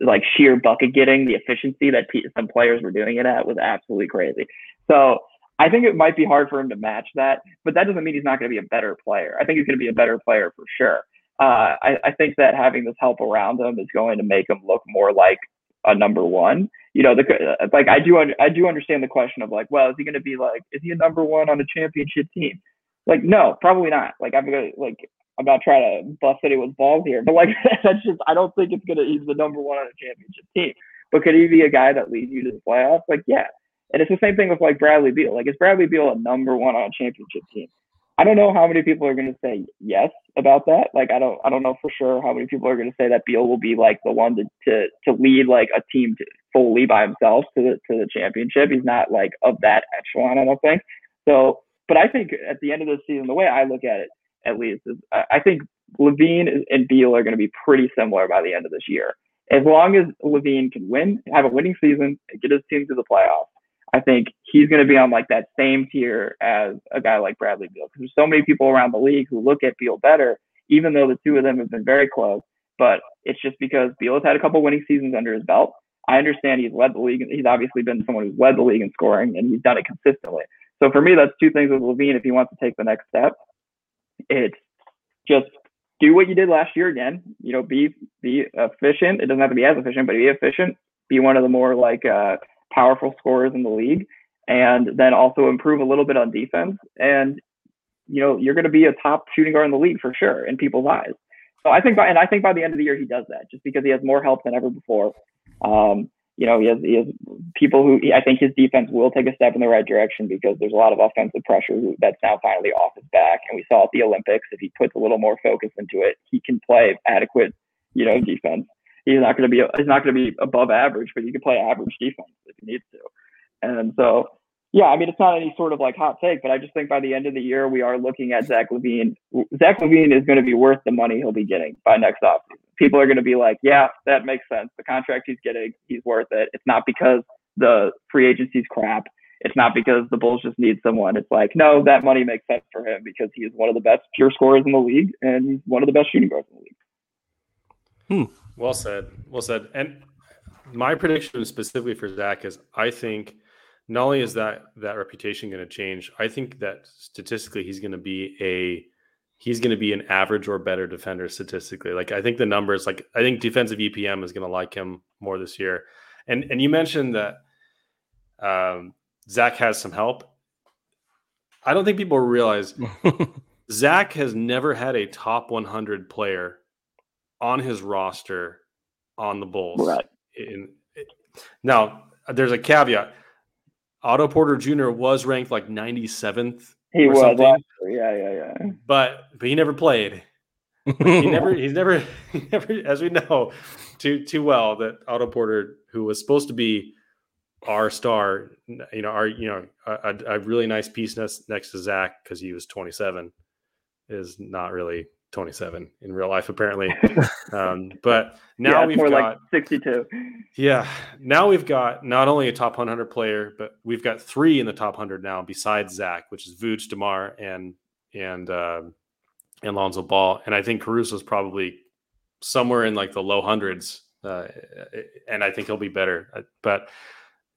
like sheer bucket getting. The efficiency that some players were doing it at was absolutely crazy. So I think it might be hard for him to match that, but that doesn't mean he's not going to be a better player. I think he's going to be a better player for sure. Uh, I, I think that having this help around him is going to make him look more like a number one. You know, the like I do I do understand the question of like, well, is he going to be like, is he a number one on a championship team? Like, no, probably not. Like, I'm gonna like I'm not trying to bust anyone's balls here, but like that's just I don't think it's gonna he's the number one on a championship team. But could he be a guy that leads you to the playoffs? Like, yeah. And it's the same thing with like Bradley Beal. Like, is Bradley Beal a number one on a championship team? I don't know how many people are going to say yes about that. Like, I don't, I don't know for sure how many people are going to say that Beal will be like the one to to, to lead like a team to, fully by himself to the to the championship. He's not like of that echelon. I don't think so. But I think at the end of the season, the way I look at it, at least, is I, think LaVine and Beal are going to be pretty similar by the end of this year. As long as LaVine can win, have a winning season, and get his team to the playoffs, I think he's going to be on like that same tier as a guy like Bradley Beal. Because there's so many people around the league who look at Beal better, even though the two of them have been very close. But it's just because Beal has had a couple winning seasons under his belt. I understand he's led the league. He's obviously been someone who's led the league in scoring, and he's done it consistently. So for me, that's two things with LaVine. If he wants to take the next step, it's just do what you did last year again. You know, be be efficient. It doesn't have to be as efficient, but be efficient. Be one of the more like uh, powerful scorers in the league, and then also improve a little bit on defense. And you know, you're going to be a top shooting guard in the league for sure in people's eyes. So I think by and I think by the end of the year he does that just because he has more help than ever before. Um, you know, he has, he has people who I think his defense will take a step in the right direction because there's a lot of offensive pressure that's now finally off his back. And we saw at the Olympics, if he puts a little more focus into it, he can play adequate, you know, defense. He's not going to be he's not going to be above average, but he can play average defense if he needs to. And so, yeah, I mean, it's not any sort of like hot take, but I just think by the end of the year, we are looking at Zach LaVine. Zach LaVine is going to be worth the money he'll be getting by next offseason people are going to be like, yeah, that makes sense. The contract he's getting, he's worth it. It's not because the free agency's crap. It's not because the Bulls just need someone. It's like, no, that money makes sense for him because he is one of the best pure scorers in the league and he's one of the best shooting guards in the league. Hmm. Well said. Well said. And my prediction specifically for Zach is I think not only is that that reputation going to change, I think that statistically he's going to be a he's going to be an average or better defender statistically. Like I think the numbers, like I think defensive EPM is going to like him more this year. And and you mentioned that um, Zach has some help. I don't think people realize Zach has never had a top 100 player on his roster on the Bulls. Right. In, now, there's a caveat. Otto Porter Jr. was ranked like 97th He or was. something. Yeah, yeah, yeah. but but he never played. He never he's never he never as we know too too well that Otto Porter, who was supposed to be our star, you know, our you know a, a really nice piece next, next to Zach because he was 27, is not really 27 in real life apparently. um, but now yeah, we've more got like 62. yeah. Now we've got not only a top 100 player, but we've got three in the top 100 now besides Zach, which is Vooch, Demar, and and uh, and Lonzo Ball. And I think Caruso's probably somewhere in like the low hundreds, uh, and I think he'll be better. Uh, But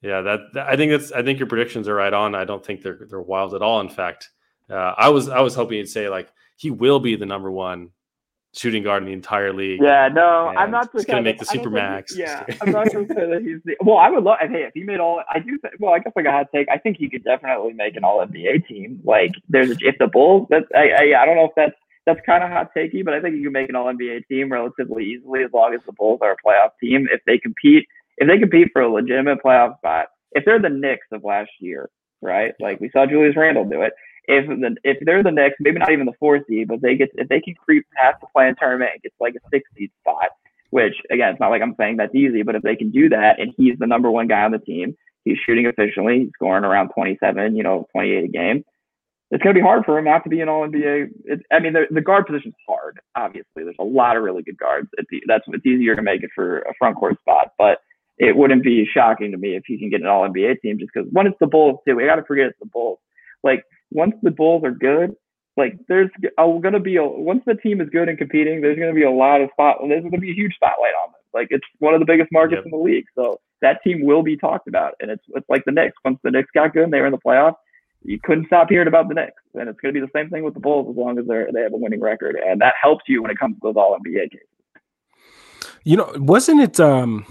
yeah, that, that- I think that's I think your predictions are right on. I don't think they're they're wild at all. In fact, uh, I was I was hoping you'd say like he will be the number one shooting guard in the entire league. Yeah, no, I'm not. he's gonna make the super max. Yeah, I'm not gonna say that he's the. Well, I would love. Hey, if he made all, I do. Think, well, I guess like a hot take. I think he could definitely make an All NBA team. Like, there's if the Bulls. That's I. I, I don't know if that's that's kind of hot takey, but I think he can make an All NBA team relatively easily as long as the Bulls are a playoff team. If they compete, if they compete for a legitimate playoff spot, if they're the Knicks of last year, right? Like we saw Julius Randle do it. If the if they're the Knicks, maybe not even the fourth seed, but they get if they can creep past the play-in tournament and get like a six seed spot, which again, it's not like I'm saying that's easy, but if they can do that and he's the number one guy on the team, he's shooting efficiently, he's scoring around 27, you know, 28 a game. It's going to be hard for him not to be an All NBA. I mean, the, the guard position's hard. Obviously, there's a lot of really good guards. It's, that's it's easier to make it for a front court spot, but it wouldn't be shocking to me if he can get an All NBA team just because one, it's the Bulls too. We got to forget it's the Bulls. Like once the Bulls are good, like there's going to be a once the team is good and competing, there's going to be a lot of spot. There's going to be a huge spotlight on them. Like it's one of the biggest markets Yep. in the league, so that team will be talked about. And it's it's like the Knicks. Once the Knicks got good, and they were in the playoffs. You couldn't stop hearing about the Knicks, and it's going to be the same thing with the Bulls as long as they are they have a winning record, and that helps you when it comes to those All NBA cases. You know, wasn't it? Um,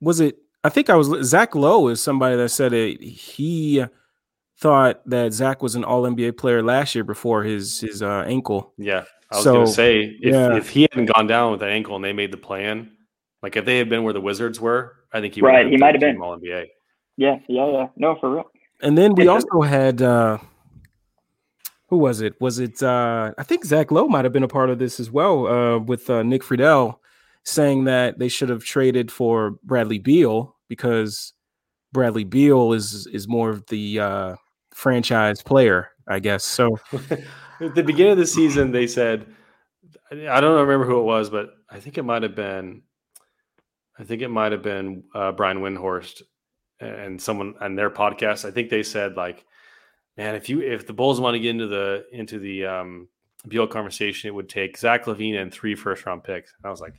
was it? I think I was. Zach Lowe is somebody that said it. He thought that Zach was an All NBA player last year before his his uh, ankle. Yeah, I was So, gonna say if, yeah. if he hadn't gone down with that ankle and they made the plan, like if they had been where the Wizards were, I think he Right, he might have been. All NBA. Yeah, yeah, yeah. No, for real. And then we Yeah, also had uh who was it? Was it uh I think Zach Lowe might have been a part of this as well, uh with uh, Nick Friedell saying that they should have traded for Bradley Beal because Bradley Beal is is more of the uh franchise player, I guess. So At the beginning of the season, they said, I don't remember who it was, but I think it might have been, I think it might have been uh, Brian Windhorst and someone on their podcast. I think they said like, man, if you if the Bulls want to get into the into the um, Beal conversation, it would take Zach LaVine and three first round picks. And I was like,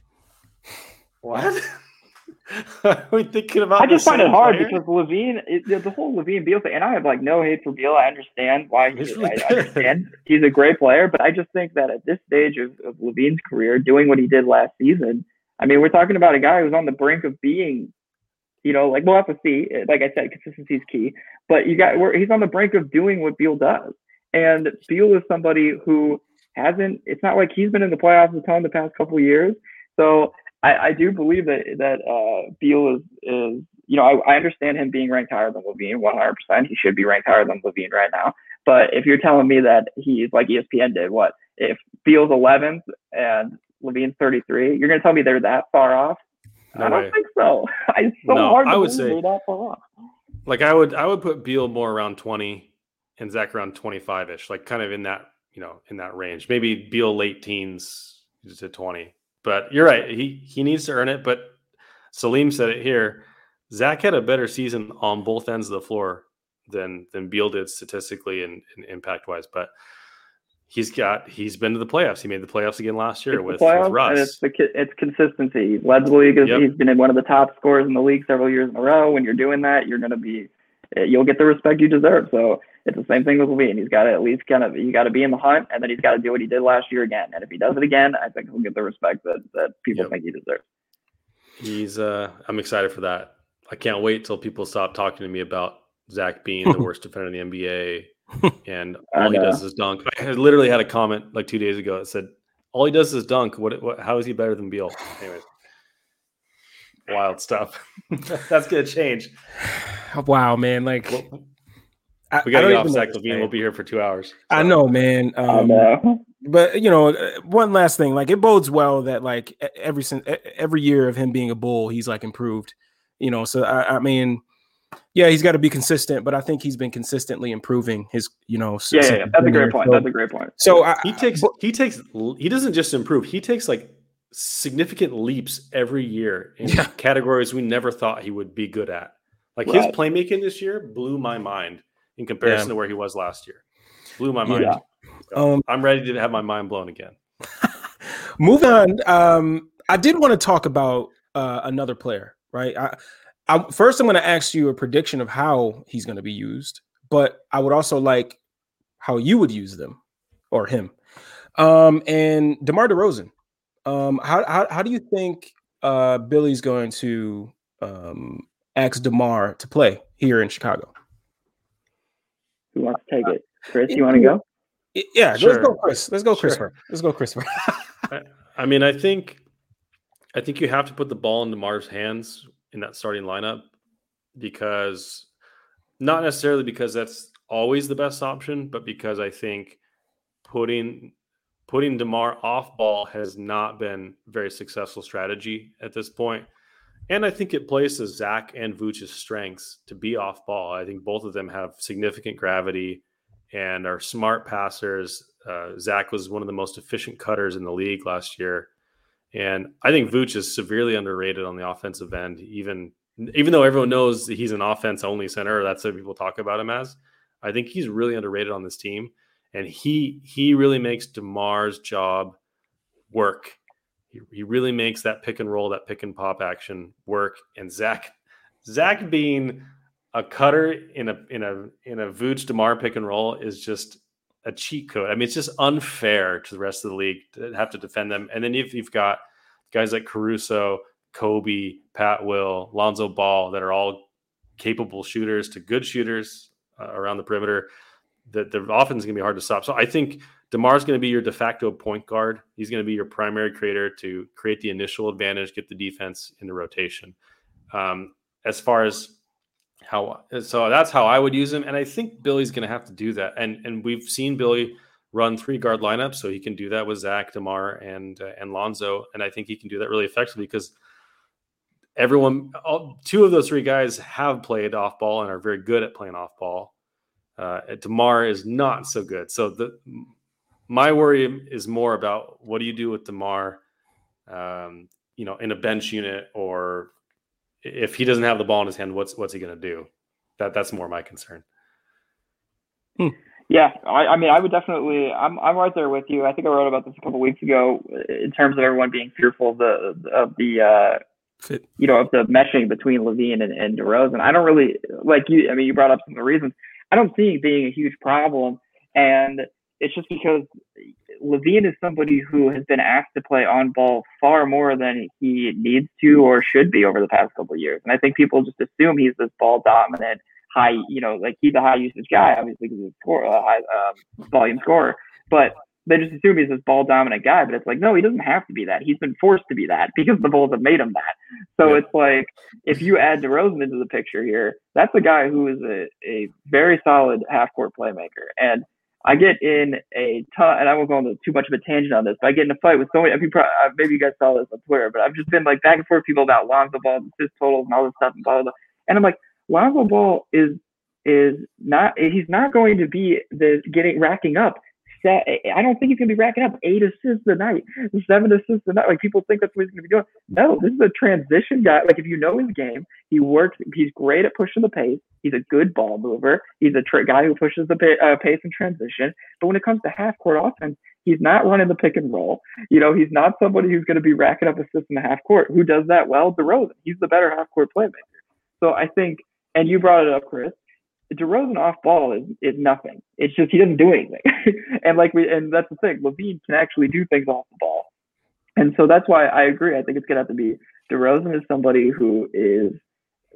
what? Are we thinking about? I just find it hard player? because LaVine, it, the, whole LaVine Beal thing, and I have like no hate for Beal. I understand why He's really I good. understand he's a great player, but I just think that at this stage of, of LaVine's career, doing what he did last season, I mean, we're talking about a guy who's on the brink of being, you know, like we'll have to see. Like I said, consistency is key, but you got where he's on the brink of doing what Beal does, and Beal is somebody who hasn't. It's not like he's been in the playoffs a ton the past couple of years, so. I, I do believe that that uh, Beal is is you know I, I understand him being ranked higher than LaVine 100. percent He should be ranked higher than LaVine right now. But if you're telling me that he's like ESPN did, what if Beal's 11th and LaVine's 33? You're gonna tell me they're that far off? No I don't way. think so. It's so No, hard to I would say- that far off. Like I would I would put Beal more around 20 and Zach around 25 ish, like kind of in that, you know, in that range. Maybe Beal late teens to 20. But you're right. He he needs to earn it. But Salim said it here. Zach had a better season on both ends of the floor than than Beal did statistically and, and impact wise. But he's got he's been to the playoffs. He made the playoffs again last year with, playoffs, with Russ. and it's the it's consistency. He's led the league. Yep. He's been in one of the top scorers in the league several years in a row. When you're doing that, you're going to be you'll get the respect you deserve. So it's the same thing with LaVine. He's got to at least kind of you got to be in the hunt, and then he's got to do what he did last year again. And if he does it again, I think he'll get the respect that that people Yep. think he deserves. He's uh I'm excited for that. I can't wait till people stop talking to me about Zach being the worst defender in the NBA and I all he know. does is dunk. I literally had a comment like two days ago that said, All he does is dunk. What, what how is he better than Beal? Anyways. Wild stuff. That's gonna change. wow, man, like Well, I, we I gotta don't get off even know Zach what to LaVine. say. We'll be here for two hours. I know, man. I Um, know. but you know, uh, one last thing, like it bodes well that like every sin- every year of him being a bull, he's like improved. You know, so I, I mean, yeah, he's got to be consistent, but I think he's been consistently improving his. You know, Yeah, yeah, yeah. That's a great point. So, That's a great point. so I, He takes he takes he doesn't just improve, he takes like significant leaps every year in Yeah. categories we never thought he would be good at. Like his playmaking this year blew my mind in comparison Yeah. to where he was last year. Blew my mind. Yeah. So Um, I'm ready to have my mind blown again. Moving on, um, I did want to talk about uh, another player, right? I, I, first, I'm going to ask you a prediction of how he's going to be used, but I would also like how you would use them or him. Um, and DeMar DeRozan, Um, how, how how do you think uh, Billy's going to um, ask Demar to play here in Chicago? Who wants to take uh, it? Chris, you want to go? Yeah, sure. let's go, Chris. Let's go, Chris. Sure. Let's go, Chris. I mean, I think, I think you have to put the ball into Demar's hands in that starting lineup because, not necessarily because that's always the best option, but because I think putting putting Demar off ball has not been very successful strategy at this point. And I think it plays to Zach and Vooch's strengths to be off ball. I think both of them have significant gravity and are smart passers. Uh, Zach was one of the most efficient cutters in the league last year. And I think Vooch is severely underrated on the offensive end, even even though everyone knows he's an offense only center, that's what people talk about him as. I think he's really underrated on this team and he he really makes Demar's job work. He, he really makes that pick and roll, that pick and pop action work. And Zach Zach being a cutter in a in a in a Vooch Demar pick and roll is just a cheat code. I mean, it's just unfair to the rest of the league to have to defend them. And then if you've got guys like Caruso, Coby, Pat Will, Lonzo Ball that are all capable shooters to good shooters uh, around the perimeter that the offense is going to be hard to stop. So I think DeMar's going to be your de facto point guard. He's going to be your primary creator to create the initial advantage, get the defense in the rotation. Um, as far as how, so that's how I would use him. And I think Billy's going to have to do that. And, and we've seen Billy run three guard lineups, so he can do that with Zach, DeMar, and, uh, and Lonzo. And I think he can do that really effectively because everyone, all, two of those three guys have played off ball and are very good at playing off ball. Uh, Demar is not so good. So the my worry is more about what do you do with Demar, um, you know, in a bench unit, or if he doesn't have the ball in his hand, what's what's he going to do? That that's more my concern. Hmm. Yeah, I, I, mean, I would definitely. I'm I'm right there with you. I think I wrote about this a couple weeks ago in terms of everyone being fearful of the of the uh, Fit. you know of the meshing between LaVine and, and DeRozan. I don't really like you. I mean, you brought up some of the reasons. I don't see it being a huge problem. And it's just because LaVine is somebody who has been asked to play on ball far more than he needs to or should be over the past couple of years. And I think people just assume he's this ball dominant, high, you know, like he's a high usage guy, obviously because he's a score, a high um, volume scorer. But they just assume he's this ball dominant guy, but it's like, no, he doesn't have to be that. He's been forced to be that because the Bulls have made him that. So yeah. it's like, if you add DeRozan into the picture here, that's a guy who is a, a very solid half court playmaker. And I get in a ton, and I won't go into too much of a tangent on this, but I get in a fight with so many, mean, uh, maybe you guys saw this on Twitter, but I've just been like back and forth people about Lonzo Ball, assist totals, and all this stuff, and blah, blah, blah. And I'm like, Lonzo Ball is is not he's not going to be the getting racking up set. I don't think he's going to be racking up eight assists a night, seven assists a night. Like people think that's what he's going to be doing. No, this is a transition guy. Like if you know his game, he works. He's great at pushing the pace. He's a good ball mover. He's a tra- guy who pushes the pa- uh, pace and transition. But when it comes to half court offense, he's not running the pick and roll. You know, he's not somebody who's going to be racking up assists in the half court. Who does that well? DeRozan. He's the better half court playmaker. So I think, and you brought it up, Chris. DeRozan off ball is, is nothing. It's just he doesn't do anything. and like we and that's the thing. LaVine can actually do things off the ball. And so that's why I agree. I think it's gonna have to be DeRozan is somebody who is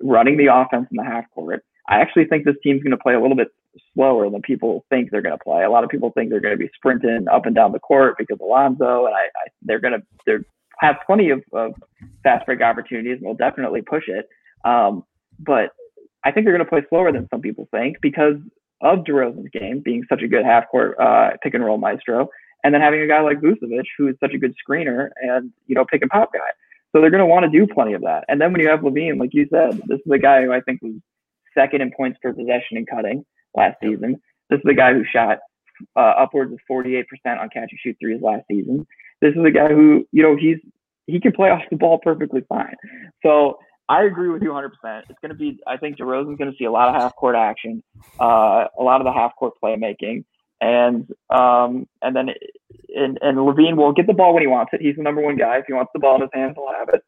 running the offense in the half court. I actually think this team's gonna play a little bit slower than people think they're gonna play. A lot of people think they're gonna be sprinting up and down the court because Alonzo and I, I they're gonna they're have plenty of, of fast break opportunities and will definitely push it. Um, but I think they're going to play slower than some people think because of DeRozan's game being such a good half court uh, pick and roll maestro, and then having a guy like Vucevic who is such a good screener and you know pick and pop guy. So they're going to want to do plenty of that. And then when you have LaVine, like you said, this is a guy who I think was second in points per possession and cutting last season. This is a guy who shot uh, upwards of 48% on catch and shoot threes last season. This is a guy who, you know, he's he can play off the ball perfectly fine. So I agree with you 100%. It's going to be, I think DeRozan's going to see a lot of half court action, uh, a lot of the half court playmaking. And um, and then and, and LaVine will get the ball when he wants it. He's the number one guy. If he wants the ball in his hands, he'll have it.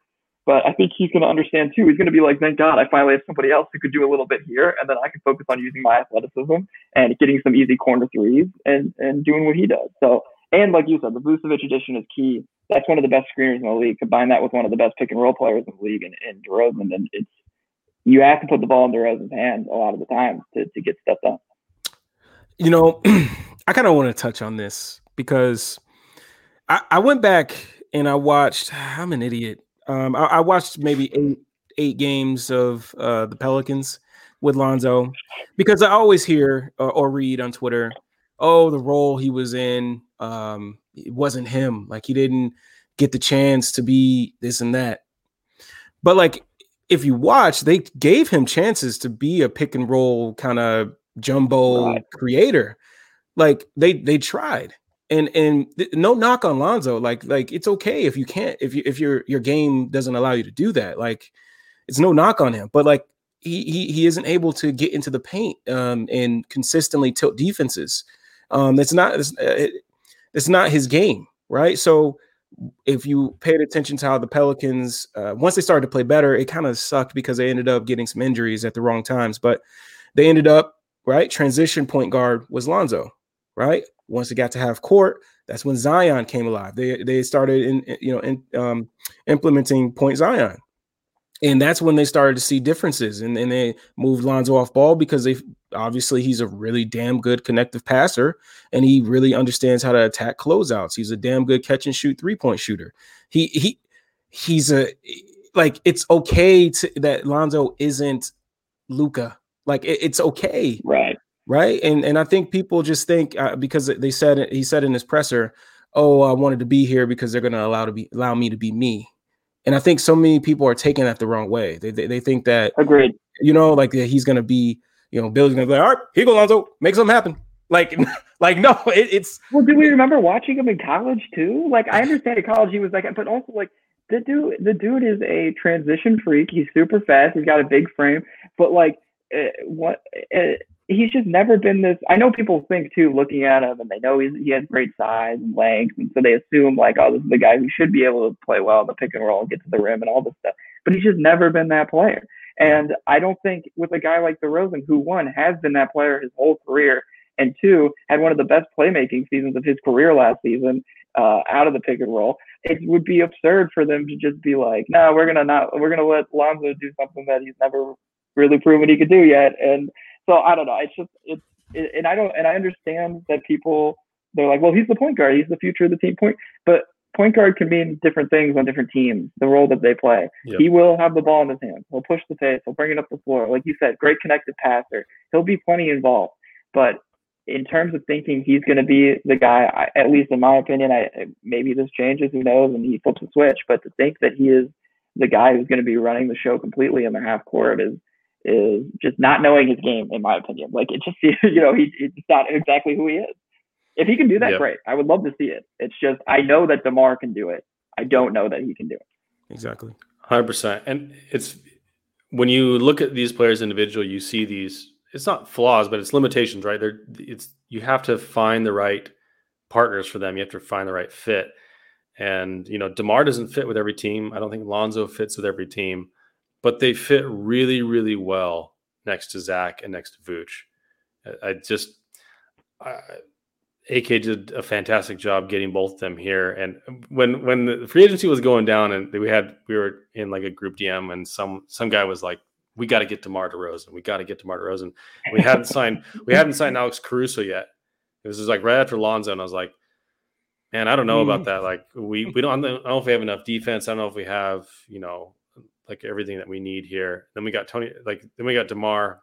But I think he's going to understand too. He's going to be like, thank God, I finally have somebody else who could do a little bit here, and then I can focus on using my athleticism and getting some easy corner threes and and doing what he does. So and like you said, the Vucevic addition is key that's one of the best screeners in the league. Combine that with one of the best pick and roll players in the league, and, and DeRozan, and it's you have to put the ball in DeRozan's hands a lot of the time to, to get stuff done. You know, I kind of want to touch on this because I, I, went back and I watched. I'm an idiot. Um, I, I, watched maybe eight eight games of uh, the Pelicans with Lonzo because I always hear uh, or read on Twitter, oh, the role he was in, um, it wasn't him. Like he didn't get the chance to be this and that. But like if you watch, they gave him chances to be a pick and roll kind of jumbo right. creator. Like they they tried. And and th- no knock on Lonzo. Like like it's okay if you can't if you if your your game doesn't allow you to do that. Like it's no knock on him. But like he he, he isn't able to get into the paint um, and consistently tilt defenses. Um, it's not it's, uh, it's not his game, right? So if you paid attention to how the Pelicans, uh, once they started to play better, it kind of sucked because they ended up getting some injuries at the wrong times. But they ended up right. Transition point guard was Lonzo, right? Once they got to have court, that's when Zion came alive. They they started in you know in, um, implementing point Zion, and that's when they started to see differences and, and they moved Lonzo off ball because they obviously he's a really damn good connective passer and he really understands how to attack closeouts. He's a damn good catch and shoot three point shooter. He he he's a like it's okay to that Lonzo isn't Luka. Like it, it's okay, right? Right, and and I think people just think uh, because they said he said in his presser, "Oh, I wanted to be here because they're going to allow to be allow me to be me." And I think so many people are taking that the wrong way. They, they, they think that agreed. You know, like that he's gonna be, you know, Billy's gonna be like, all right, here go Lonzo, make something happen. Like, like no, it, it's. Well, do we remember watching him in college too? Like, I understand in college he was like, but also like the dude, the dude is a transition freak. He's super fast. He's got a big frame, but like, uh, what? Uh, he's just never been this. I know people think too, looking at him, and they know he's, he has great size and length, and so they assume like, oh, this is the guy who should be able to play well in the pick and roll and get to the rim and all this stuff. But he's just never been that player. And I don't think with a guy like DeRozan, who one has been that player his whole career, and two had one of the best playmaking seasons of his career last season uh, out of the pick and roll, it would be absurd for them to just be like, no, we're gonna not, we're gonna let Lonzo do something that he's never really proven he could do yet, and so I don't know. It's just it's it, and I don't and I understand that people they're like, well, he's the point guard. He's the future of the team point. But point guard can mean different things on different teams. The role that they play. Yep. He will have the ball in his hands. He'll push the pace. He'll bring it up the floor. Like you said, great connected passer. He'll be plenty involved. But in terms of thinking he's going to be the guy, I, at least in my opinion, I maybe this changes. Who knows? And he flips a switch. But to think that he is the guy who's going to be running the show completely in the half court is is just not knowing his game, in my opinion. Like it just, you know, he, he's not exactly who he is. If he can do that, yep. great. I would love to see it. It's just I know that Demar can do it. I don't know that he can do it. Exactly, hundred percent. And it's when you look at these players individual, you see these. It's not flaws, but it's limitations, right? There, it's you have to find the right partners for them. You have to find the right fit. And you know, Demar doesn't fit with every team. I don't think Lonzo fits with every team but they fit really, really well next to Zach and next to Vooch. I, just, I, AK did a fantastic job getting both of them here. And when when the free agency was going down, and we had we were in like a group DM, and some some guy was like, "We got to get DeMar DeRozan. We got to get DeMar DeRozan." We hadn't signed we hadn't signed Alex Caruso yet. This was like right after Lonzo, and I was like, "Man, I don't know about that. Like, we we don't I don't know if we have enough defense. I don't know if we have you know like everything that we need here. Then we got Tony, like then we got Demar,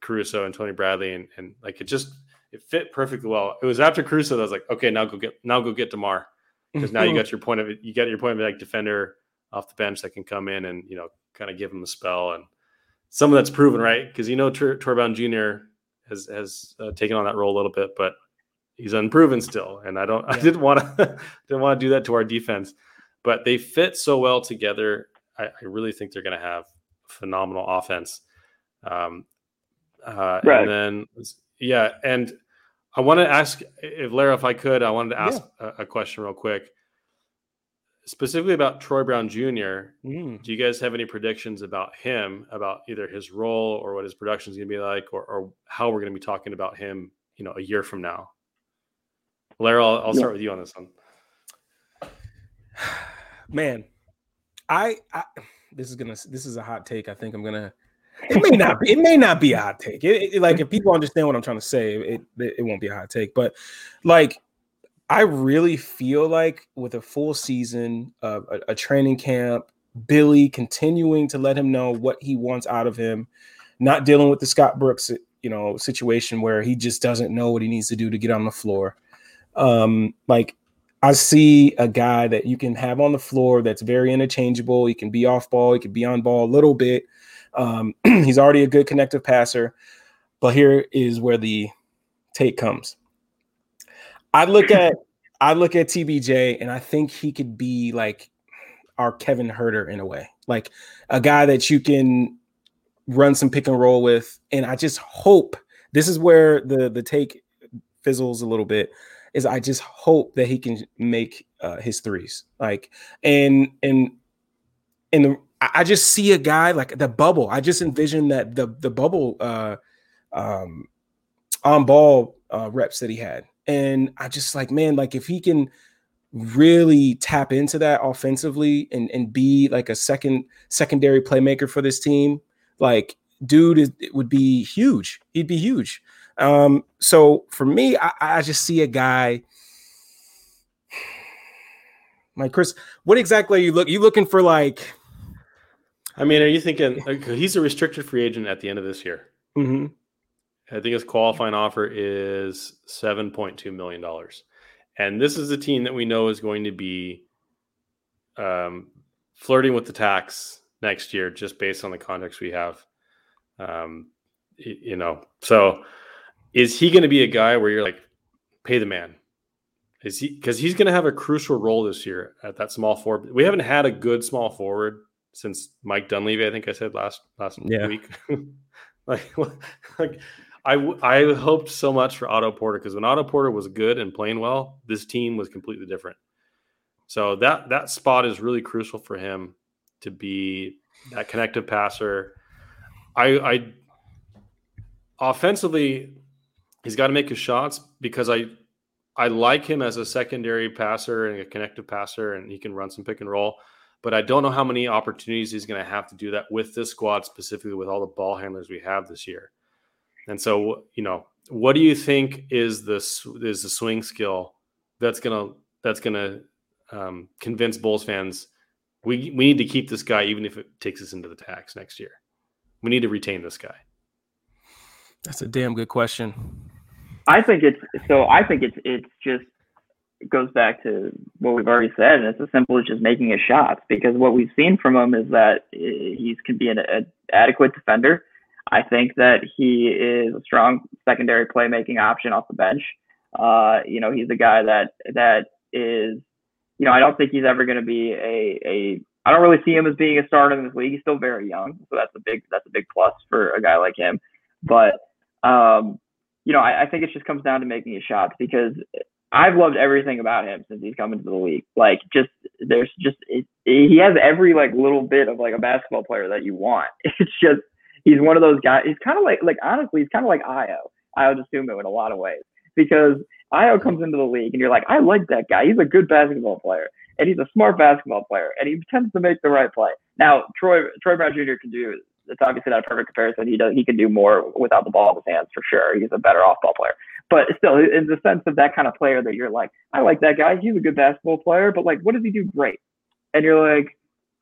Caruso, and Tony Bradley, and and like it just it fit perfectly well. It was after Caruso that I was like, okay, now go get now go get Demar because now you got your point of it. You got your point of like defender off the bench that can come in and you know kind of give him a spell and some of that's proven right because you know Tor- Jr. has has uh, taken on that role a little bit, but he's unproven still. And I don't yeah. I didn't want to didn't want to do that to our defense, but they fit so well together I, I really think they're going to have phenomenal offense. Um, uh, right. And then, yeah, and I want to ask if Lara, if I could, I wanted to ask yeah. a, a, question real quick, specifically about Troy Brown Jr. Mm. Do you guys have any predictions about him, about either his role or what his production is going to be like, or, or how we're going to be talking about him, you know, a year from now? Lara, I'll, I'll start with you on this one. Man, I, I this is gonna this is a hot take. I think I'm gonna. It may not be. It may not be a hot take. It, it, like if people understand what I'm trying to say, it, it it won't be a hot take. But like, I really feel like with a full season of a, a training camp, Billy continuing to let him know what he wants out of him, not dealing with the Scott Brooks, you know, situation where he just doesn't know what he needs to do to get on the floor. Um, like I see a guy that you can have on the floor that's very interchangeable. He can be off ball, he can be on ball a little bit. Um, he's already a good connective passer. But here is where the take comes. I look at I look at TBJ and I think he could be like our Kevin Huerter in a way, like a guy that you can run some pick and roll with. And I just hope this is where the the take fizzles a little bit is I just hope that he can make uh, his threes. Like and and and the, I just see a guy like the bubble. I just envision that the the bubble uh um on ball uh reps that he had. And I just like, man, like if he can really tap into that offensively and and be like a second secondary playmaker for this team, like dude is, it would be huge. He'd be huge. Um, so for me, I, I just see a guy. Like Chris, what exactly are you look? You looking for like? I mean, are you thinking he's a restricted free agent at the end of this year? Mm-hmm. I think his qualifying offer is seven point two million dollars, and this is a team that we know is going to be um, flirting with the tax next year, just based on the context we have. Um, you know, so is he going to be a guy where you're like, pay the man? Is he because he's going to have a crucial role this year at that small forward? We haven't had a good small forward since Mike Dunleavy. I think I said last last yeah. week. like, like I I hoped so much for Otto Porter because when Otto Porter was good and playing well, this team was completely different. So that that spot is really crucial for him to be that connective passer. I I offensively he's got to make his shots because I I like him as a secondary passer and a connective passer, and he can run some pick and roll. But I don't know how many opportunities he's going to have to do that with this squad, specifically with all the ball handlers we have this year. And so, you know, what do you think is the is the swing skill that's gonna that's gonna um, convince Bulls fans we we need to keep this guy even if it takes us into the tax next year? We need to retain this guy. That's a damn good question. I think it's so. I think it's it's just it goes back to what we've already said, and it's as simple as just making his shots. Because what we've seen from him is that he can be an, an adequate defender. I think that he is a strong secondary playmaking option off the bench. Uh, you know, he's a guy that that is, you know, I don't think he's ever going to be a a. I don't really see him as being a starter in this league. He's still very young, so that's a big that's a big plus for a guy like him. But um, you know, I, I think it just comes down to making his shots because I've loved everything about him since he's come into the league. Like, just there's just it, he has every like little bit of like a basketball player that you want. It's just he's one of those guys. He's kind of like like honestly, he's kind of like Ayo. Ayo Dosunmu in a lot of ways because Ayo comes into the league and you're like, I like that guy. He's a good basketball player and he's a smart basketball player and he tends to make the right play. Now, Troy Troy Brown Jr. can do it's obviously not a perfect comparison. He does he can do more without the ball in his hands for sure. He's a better off ball player. But still, in the sense of that kind of player that you're like, I like that guy. He's a good basketball player, but like, what does he do great? And you're like,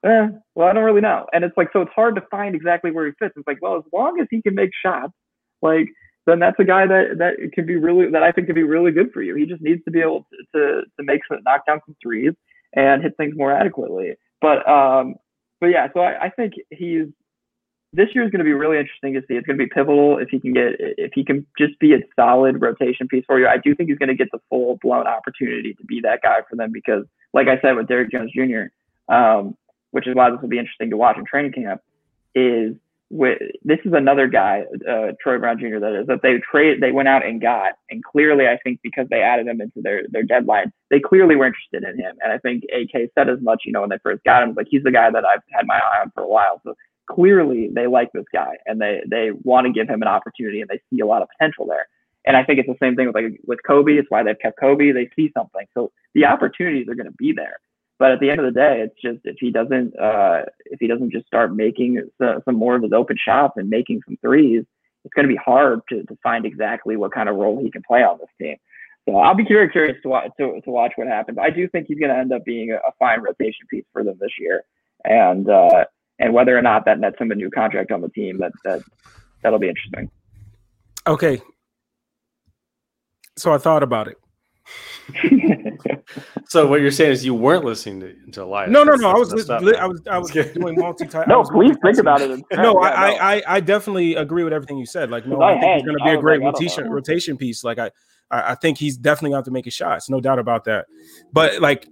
eh, well, I don't really know. And it's like, so it's hard to find exactly where he fits. It's like, well, as long as he can make shots, like, then that's a guy that that can be really that I think can be really good for you. He just needs to be able to to, to make some knock down some threes and hit things more adequately. But um, but yeah, so I, I think he's this year is going to be really interesting to see. It's going to be pivotal if he can get if he can just be a solid rotation piece for you. I do think he's going to get the full blown opportunity to be that guy for them because, like I said with Derrick Jones Jr., um, which is why this will be interesting to watch in training camp, is with this is another guy, uh, Troy Brown Jr. That is that they trade they went out and got, and clearly I think because they added him into their their deadline, they clearly were interested in him, and I think AK said as much. You know when they first got him, like he's the guy that I've had my eye on for a while. So clearly they like this guy and they they want to give him an opportunity and they see a lot of potential there. And I think it's the same thing with like with Coby. It's why they've kept Coby. They see something, so the opportunities are going to be there. But at the end of the day, it's just if he doesn't uh, if he doesn't just start making some more of his open shots and making some threes, it's going to be hard to, to find exactly what kind of role he can play on this team. So I'll be very curious to watch to, to watch what happens. I do think he's going to end up being a, a, fine rotation piece for them this year, and uh, and whether or not that nets him a new contract on the team, that that that'll be interesting. Okay, so I thought about it. so what you're saying is you weren't listening to, to Elias? No, no, no. I was, li- I was, I was doing multi. no, please think about it. No, I, I, I definitely agree with everything you said. Like, no, I, I think he's going to be a great like, rotation rotation piece. Like, I, I think he's definitely going to make his shots, no doubt about that. But like,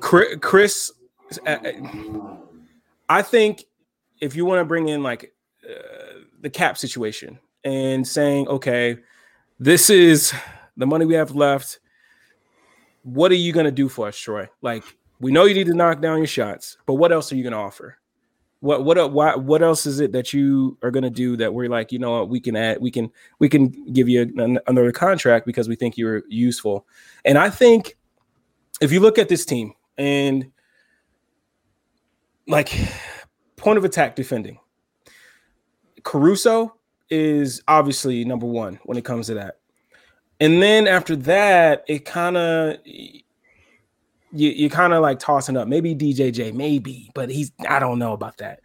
Chris, uh, uh, I think if you want to bring in like uh, the cap situation and saying, okay, this is the money we have left what are you going to do for us, Troy? Like, we know you need to knock down your shots, but what else are you going to offer? What what what what else is it that you are going to do that we're like, you know, what, we can add, we can we can give you an, another contract because we think you're useful. And I think if you look at this team and like point of attack defending, Caruso is obviously number one when it comes to that. And then after that, it kind of you you kind of like tossing up maybe DJJ, maybe, but he's I don't know about that.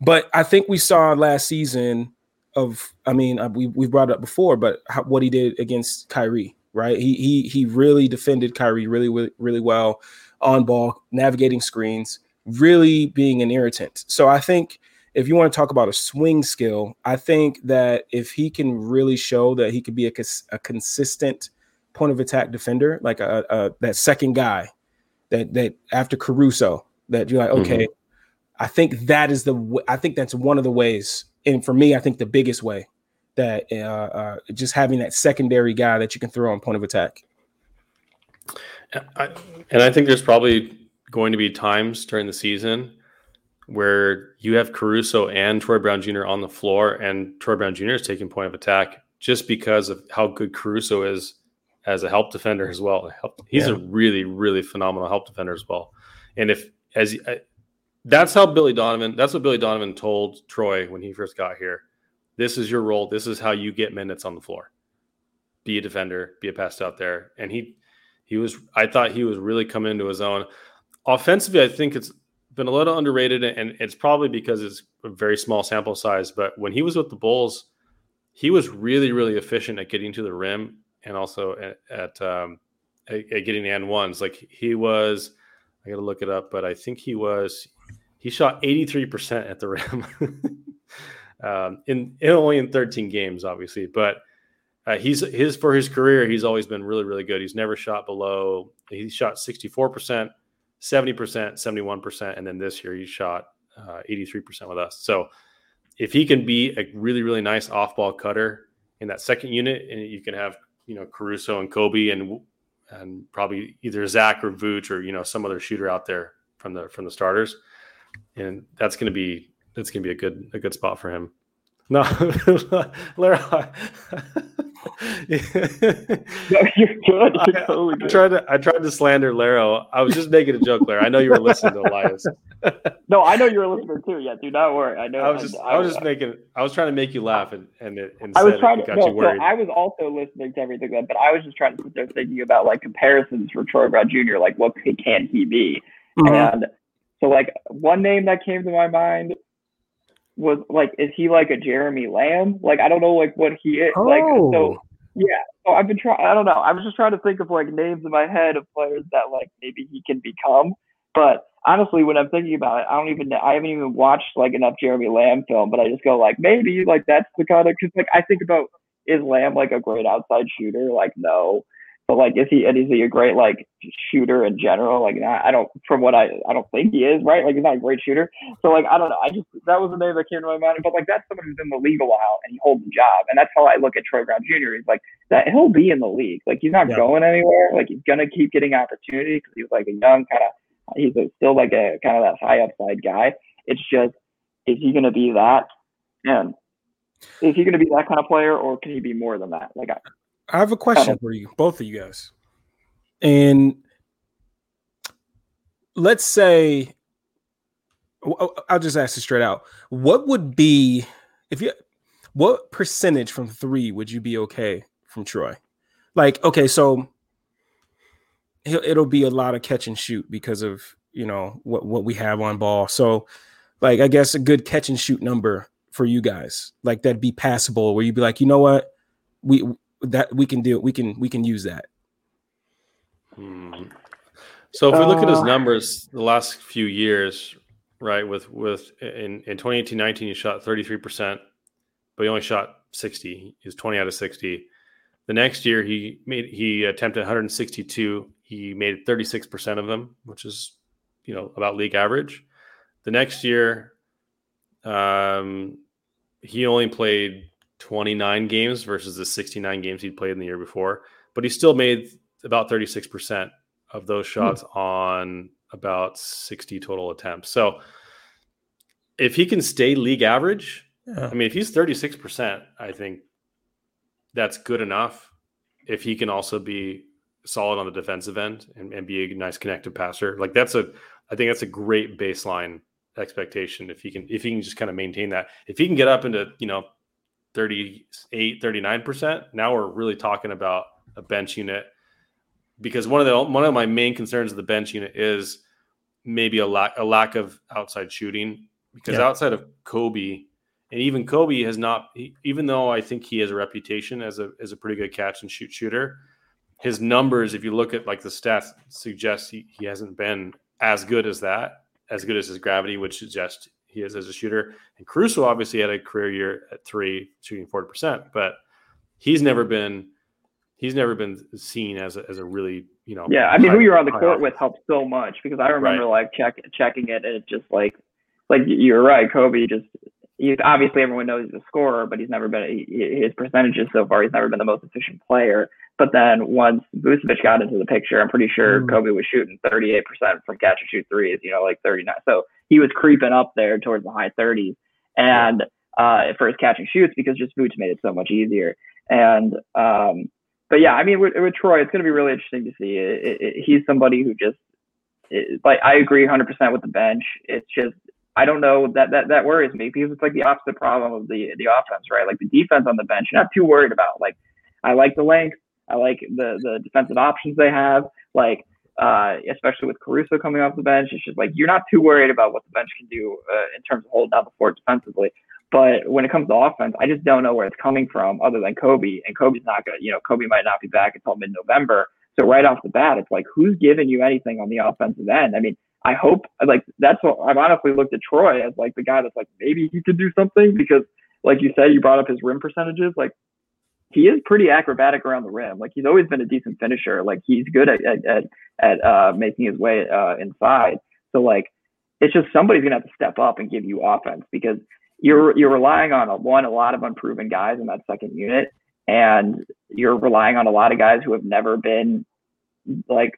But I think we saw last season of I mean uh, we we brought up before, but how, what he did against Kyrie, right? He he he really defended Kyrie really really, really well on ball, navigating screens, really being an irritant. So I think if you want to talk about a swing skill, I think that if he can really show that he could be a, a consistent point of attack defender, like a, a, that second guy, that that after Caruso, that you're like, okay, mm-hmm. I think that is the I think that's one of the ways, and for me, I think the biggest way that uh, uh, just having that secondary guy that you can throw on point of attack. I, and I think there's probably going to be times during the season where you have Caruso and Troy Brown Jr. on the floor, and Troy Brown Jr. is taking point of attack just because of how good Caruso is as a help defender as well. He's yeah. a really, really phenomenal help defender as well. And if as uh, that's how Billy Donovan, that's what Billy Donovan told Troy when he first got here. This is your role. This is how you get minutes on the floor. Be a defender. Be a pass out there. And he, he was. I thought he was really coming into his own. Offensively, I think it's been a little underrated, and it's probably because it's a very small sample size. But when he was with the Bulls, he was really, really efficient at getting to the rim and also at, at, um, at, getting n ones. Like he was, I got to look it up, but I think he was he shot eighty three percent at the rim um, in, in, only in thirteen games, obviously, but. Uh, he's his for his career. He's always been really, really good. He's never shot below. He shot sixty four percent 70%, 71%. And then this year he shot uh, 83% with us. So if he can be a really, really nice off ball cutter in that second unit, and you can have, you know, Caruso and Coby and and probably either Zach or Vooch or, you know, some other shooter out there from the from the starters. And that's gonna be that's gonna be a good a good spot for him. No, Lara, no, you're good. You're I, totally good. I tried to I tried to slander Laro. I was just making a joke, Laro. I know you were listening to Elias. no, I know you were listening too. Yeah, do not worry. I know. I was just I, I was just making I was trying to make you laugh and and it I was trying to, no, so I was also listening to everything but I was just trying to sit there thinking about like comparisons for Troy Brown Jr. Like what can he be? Mm-hmm. And so like one name that came to my mind was like, is he like a Jeremy Lamb? Like, I don't know, like what he is. Oh. Like, so oh. Yeah. So I've been trying. I don't know. I was just trying to think of like names in my head of players that like maybe he can become. But honestly, when I'm thinking about it, I don't even. I haven't even watched like enough Jeremy Lamb film. But I just go like maybe like that's the kind of because like I think about is Lamb like a great outside shooter? Like no. But like, is he and is he a great like shooter in general? Like, I don't from what I I don't think he is right. Like, he's not a great shooter. So like, I don't know. I just that was the name that came to my mind. But like, that's someone who's in the league a while and he holds a job, and that's how I look at Troy Brown Jr. He's like that he'll be in the league. Like, he's not yeah. going anywhere. Like, he's gonna keep getting opportunity because he's like a young kind of he's a, still like a kind of that high upside guy. It's just is he gonna be that? And is he going to be that kind of player, or can he be more than that? Like, I, I have a question oh. for you, both of you guys. And let's say I'll just ask it straight out. What would be if you what percentage from three would you be okay from Troy? Like, okay, so it'll be a lot of catch and shoot because of you know what what we have on ball. So, like, I guess a good catch and shoot number for you guys, like that'd be passable, where you'd be like, you know what, we that we can do, we can we can use that. Hmm. So if we look at his uh. numbers the last few years, right, with with in in 2018-19 he shot 33%, but he only shot 60. He was 20 out of 60. The next year he made he attempted 162. He made 36% of them, which is you know about league average. The next year um he only played 29 games versus the 69 games he'd played in the year before, but he still made about 36% of those hmm. shots hmm. on about 60 total attempts. So if he can stay league average, yeah. I mean, if he's 36%, I think that's good enough. If he can also be solid on the defensive end and, and be a nice connected passer, like that's a, I think that's a great baseline expectation. If he can, if he can just kind of maintain that, if he can get up into, you know, 38, 39%, now we're really talking about a bench unit because one of the one of my main concerns of the bench unit is maybe a lack a lack of outside shooting because yeah. outside of Coby and even Coby has not even though I think he has a reputation as a as a pretty good catch and shoot shooter his numbers if you look at like the stats suggest he, he hasn't been as good as that as good as his gravity would suggests he is as a shooter and Caruso obviously had a career year at 3 shooting 40% but he's never been he's never been seen as a, as a really you know yeah i mean who you're on the court with helps so much because i remember right. like check checking it and it just like like you're right Coby just he's obviously everyone knows he's a scorer but he's never been his percentages so far he's never been the most efficient player but then once Vucevic got into the picture i'm pretty sure mm. Coby was shooting 38% from catch and shoot threes you know like 39 so he was creeping up there towards the high 30s and uh, for his catch and shoots because just Vooch made it so much easier and um, but yeah, I mean, with, with Troy, it's going to be really interesting to see. It, it, it, he's somebody who just it, like I agree 100% with the bench. It's just I don't know that that that worries me because it's like the opposite problem of the the offense, right? Like the defense on the bench, you're not too worried about. Like I like the length, I like the the defensive options they have. Like uh, especially with Caruso coming off the bench, it's just like you're not too worried about what the bench can do uh, in terms of holding down the fort defensively. But when it comes to offense, I just don't know where it's coming from other than Coby. And Coby's not going to, you know, Coby might not be back until mid November. So right off the bat, it's like, who's giving you anything on the offensive end? I mean, I hope, like, that's what I've honestly looked at Troy as like the guy that's like, maybe he could do something because, like you said, you brought up his rim percentages. Like, he is pretty acrobatic around the rim. Like, he's always been a decent finisher. Like, he's good at, at, at, at uh, making his way uh, inside. So, like, it's just somebody's to have to step up and give you offense because you're you're relying on a, one a lot of unproven guys in that second unit, and you're relying on a lot of guys who have never been like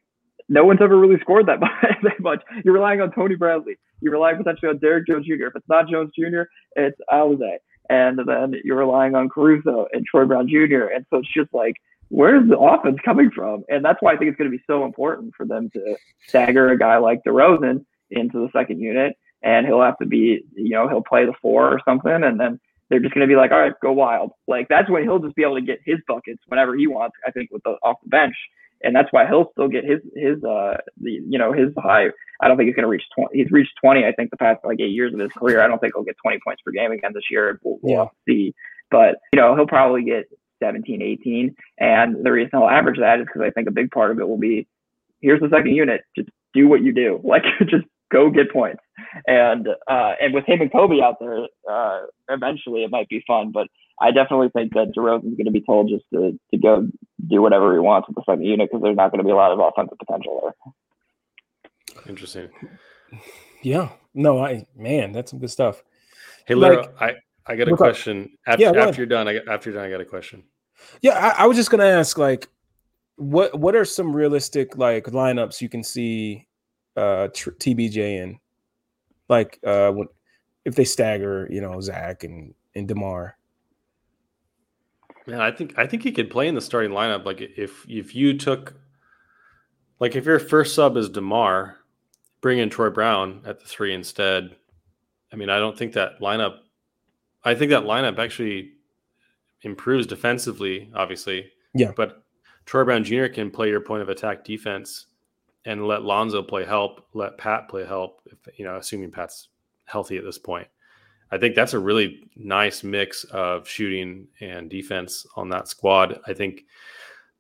no one's ever really scored that much. that much. You're relying on Tony Bradley. You're relying potentially on Derrick Jones Jr. If it's not Jones Jr., it's Alize. And then you're relying on Caruso and Troy Brown Jr. And so it's just like, where's the offense coming from? And that's why I think it's going to be so important for them to stagger a guy like DeRozan into the second unit and he'll have to be, you know, he'll play the four or something, and then they're just going to be like, all right, go wild. Like that's when he'll just be able to get his buckets whenever he wants. I think with the off the bench, and that's why he'll still get his his uh the you know his high. I don't think he's going to reach twenty. He's reached twenty. I think the past like eight years of his career. I don't think he'll get twenty points per game again this year. We'll, we'll yeah. see, but you know he'll probably get 17, 18. And the reason he'll average that is because I think a big part of it will be here's the second unit. Just do what you do. Like just go get points. And uh, and with him and Coby out there, uh, eventually it might be fun. But I definitely think that DeRozan's going to be told just to to go do whatever he wants with the second unit because there's not going to be a lot of offensive potential there. Interesting. Yeah. No, I man, that's some good stuff. Hey, Laura, like, I I got a question. After, yeah, after you're done, I got, after you're done, I got a question. Yeah, I, I was just gonna ask, like, what what are some realistic like lineups you can see uh, TBJ in, like uh, when, if they stagger, you know, Zach and and DeMar. Yeah, I think I think he could play in the starting lineup. Like if if you took, like if your first sub is DeMar, bring in Troy Brown at the three instead, I mean, I don't think that lineup. I think that lineup actually improves defensively, obviously. Yeah. But Troy Brown Jr. can play your point of attack defense and let Lonzo play help, let Pat play help, if, you know, assuming Pat's healthy at this point. I think that's a really nice mix of shooting and defense on that squad. I think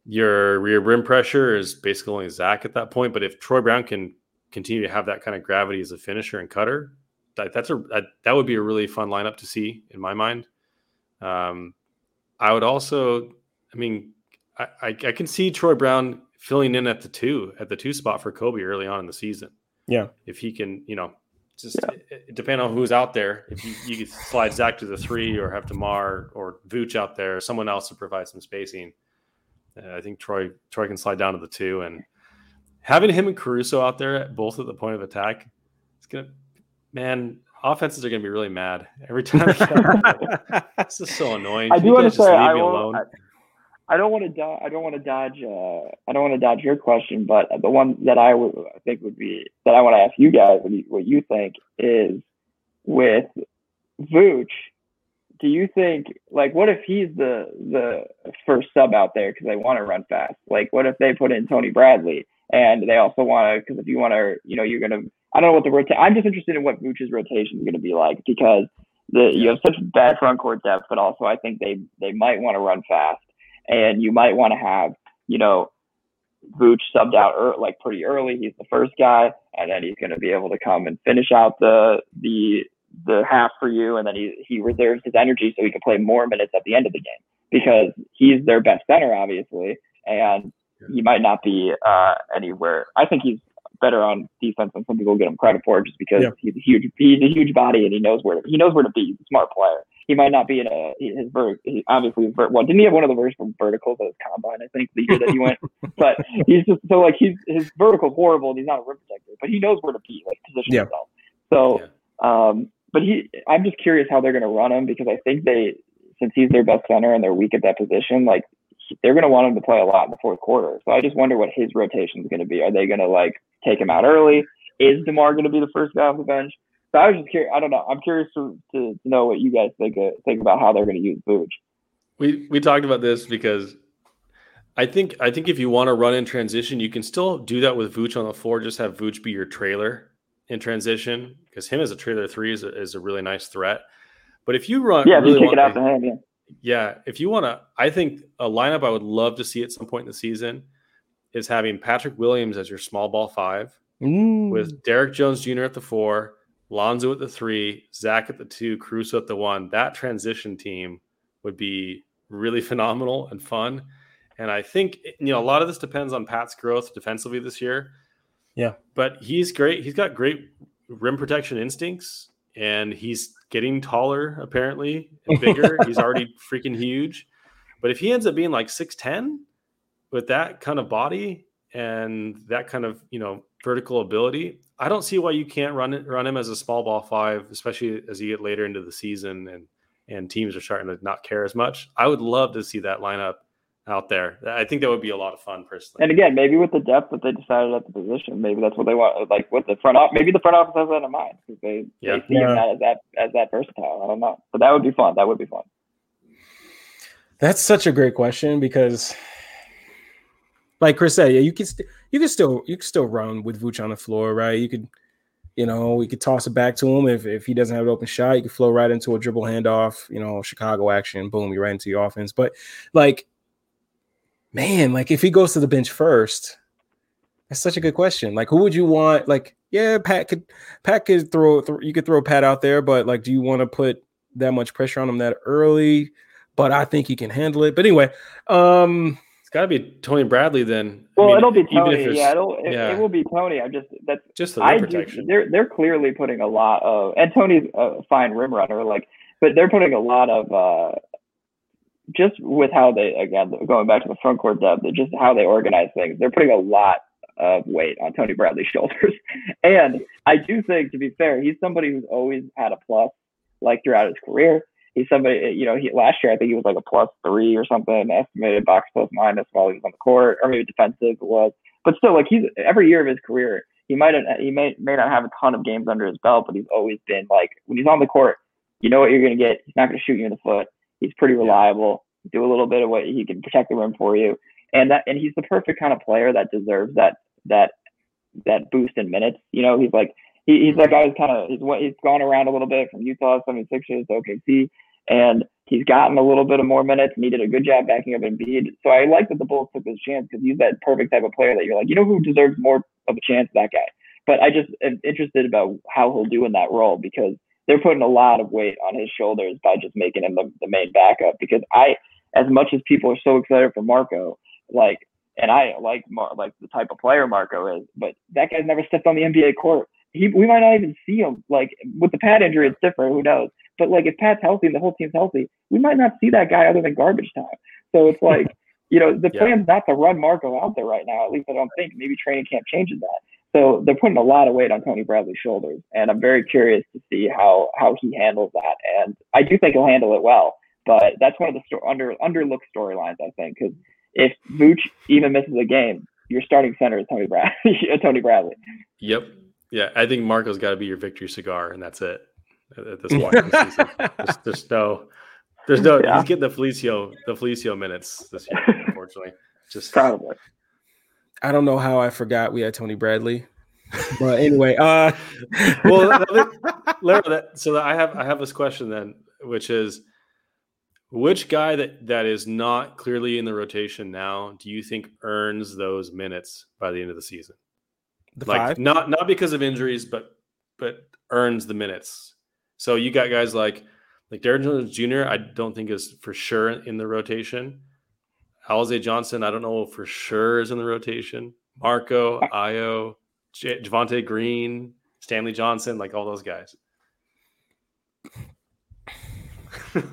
your rear rim pressure is basically only Zach at that point. But if Troy Brown can continue to have that kind of gravity as a finisher and cutter, that, that's a that, that would be a really fun lineup to see in my mind. Um, I would also, I mean, I, I, I can see Troy Brown filling in at the two at the two spot for Coby early on in the season. Yeah, if he can, you know, just yeah. depending on who's out there. If you, you could slide Zach to the three, or have DeMar or Vooch out there, someone else to provide some spacing. Uh, I think Troy Troy can slide down to the two, and having him and Caruso out there, both at the point of attack, it's gonna man. Offenses are gonna be really mad every time. this is so annoying. I do want to say I, will, I, I don't want to do- I don't want to dodge uh, I don't want to dodge your question, but the one that I would I think would be that I want to ask you guys what you, what you think is with Vooch. Do you think like what if he's the the first sub out there because they want to run fast? Like what if they put in Tony Bradley and they also want to because if you want to you know you're gonna I don't know what the rotation. I'm just interested in what Vooch's rotation is going to be like because the you have such bad front court depth, but also I think they they might want to run fast and you might want to have, you know, Vooch subbed out er, like pretty early. He's the first guy, and then he's going to be able to come and finish out the the the half for you, and then he he reserves his energy so he can play more minutes at the end of the game because he's their best center, obviously, and he might not be uh, anywhere. I think he's better on defense than some people give him credit for, just because yeah. he's a huge he's a huge body and he knows where to, he knows where to be. He's a smart player he might not be in a his vert. He Obviously, vert. Well, didn't he have one of the vertical verticals at his combine? I think the year that he went. but he's just so like he's his vertical horrible and he's not a rim protector, but he knows where to be, like position yeah. himself. So, yeah. um, but he, I'm just curious how they're going to run him because I think they, since he's their best center and they're weak at that position, like they're going to want him to play a lot in the fourth quarter. So I just wonder what his rotation is going to be. Are they going to like take him out early? Is DeMar going to be the first guy off the bench? So I was just curious. I don't know. I'm curious to, to, know what you guys think of, think about how they're going to use Vooch. We we talked about this because I think I think if you want to run in transition, you can still do that with Vooch on the floor. Just have Vooch be your trailer in transition because him as a trailer three is a, is a really nice threat. But if you run, yeah, really if you kick it out the hand, yeah. Yeah, if you want to, I think a lineup I would love to see at some point in the season is having Patrick Williams as your small ball five, mm. with Derrick Jones Jr. at the four, Lonzo at the three, Zach at the two, Caruso at the one. That transition team would be really phenomenal and fun. And I think you know a lot of this depends on Pat's growth defensively this year. Yeah, but he's great. He's got great rim protection instincts, and he's getting taller apparently and bigger. he's already freaking huge. But if he ends up being like six ten with that kind of body and that kind of you know vertical ability, I don't see why you can't run it, run him as a small ball five, especially as you get later into the season and and teams are starting to not care as much. I would love to see that lineup out there. I think that would be a lot of fun, personally. And again, maybe with the depth that they decided at the position, maybe that's what they want. Like with the front office, maybe the front office has that in mind because they, yeah. they see yeah. him as that as that versatile. I don't know, but that would be fun. That would be fun. That's such a great question because, like Chris said, yeah, you can st- you can still you can still run with Vooch on the floor, right? You could, you know, we could toss it back to him if, if he doesn't have an open shot. You could flow right into a dribble handoff, you know, Chicago action, boom, you're right into your offense. But like, man, like if he goes to the bench first, that's such a good question. Like, who would you want? Like, yeah, Pat could Pat could throw th- you could throw Pat out there, but like, do you want to put that much pressure on him that early? But I think he can handle it. But anyway, um, it's got to be Tony Bradley then. Well, I mean, it'll be Tony. Yeah, it'll it, yeah. it will be Tony. I'm just that's just the protection. Do, they're they're clearly putting a lot of and Tony's a fine rim runner, like, but they're putting a lot of uh, just with how they again going back to the front court depth, just how they organize things. They're putting a lot of weight on Tony Bradley's shoulders, and I do think to be fair, he's somebody who's always had a plus like throughout his career he's somebody, you know, he last year I think he was like a plus three or something, estimated box plus minus while he was on the court, or maybe defensive was. But still, like he's every year of his career, he might have, he may may not have a ton of games under his belt, but he's always been like when he's on the court, you know what you're going to get. He's not going to shoot you in the foot. He's pretty reliable. Do a little bit of what he can protect the rim for you, and that and he's the perfect kind of player that deserves that that that boost in minutes. You know, he's like he, he's that guy who's kind of he's he's gone around a little bit from Utah 76ers to OKC, and he's gotten a little bit of more minutes and he did a good job backing up Embiid. So I like that the Bulls took this chance because he's that perfect type of player that you're like, you know who deserves more of a chance? That guy. But I just am interested about how he'll do in that role because they're putting a lot of weight on his shoulders by just making him the, the main backup. Because I, as much as people are so excited for Marco, like, and I like Mar- like the type of player Marco is, but that guy's never stepped on the NBA court. He, we might not even see him. Like with the Pat injury, it's different. Who knows? But like if Pat's healthy and the whole team's healthy, we might not see that guy other than garbage time. So it's like, you know, the Yeah. plan's not to run Marco out there right now. At least I don't think. Maybe training camp changes that. So they're putting a lot of weight on Tony Bradley's shoulders, and I'm very curious to see how how he handles that. And I do think he'll handle it well. But that's one of the sto- under underlooked storylines, I think, because if Vooch even misses a game, your starting center is Tony Bradley. Tony Bradley. Yep. Yeah, I think Marco's got to be your victory cigar, and that's it at, at this point. season. There's, there's no, there's no. Yeah. He's getting the Felicio, the Felicio minutes this year. Unfortunately, just Probably. I don't know how I forgot we had Tony Bradley. But anyway, uh well, let me- that, so that I have I have this question then, which is, which guy that that is not clearly in the rotation now do you think earns those minutes by the end of the season? the like five. not not because of injuries, but but earns the minutes. So you got guys like like Derrick Jones Jr. I don't think is for sure in the rotation. Alize Johnson, I don't know for sure is in the rotation. Marco, Ayo, J- Javonte Green, Stanley Johnson, like all those guys.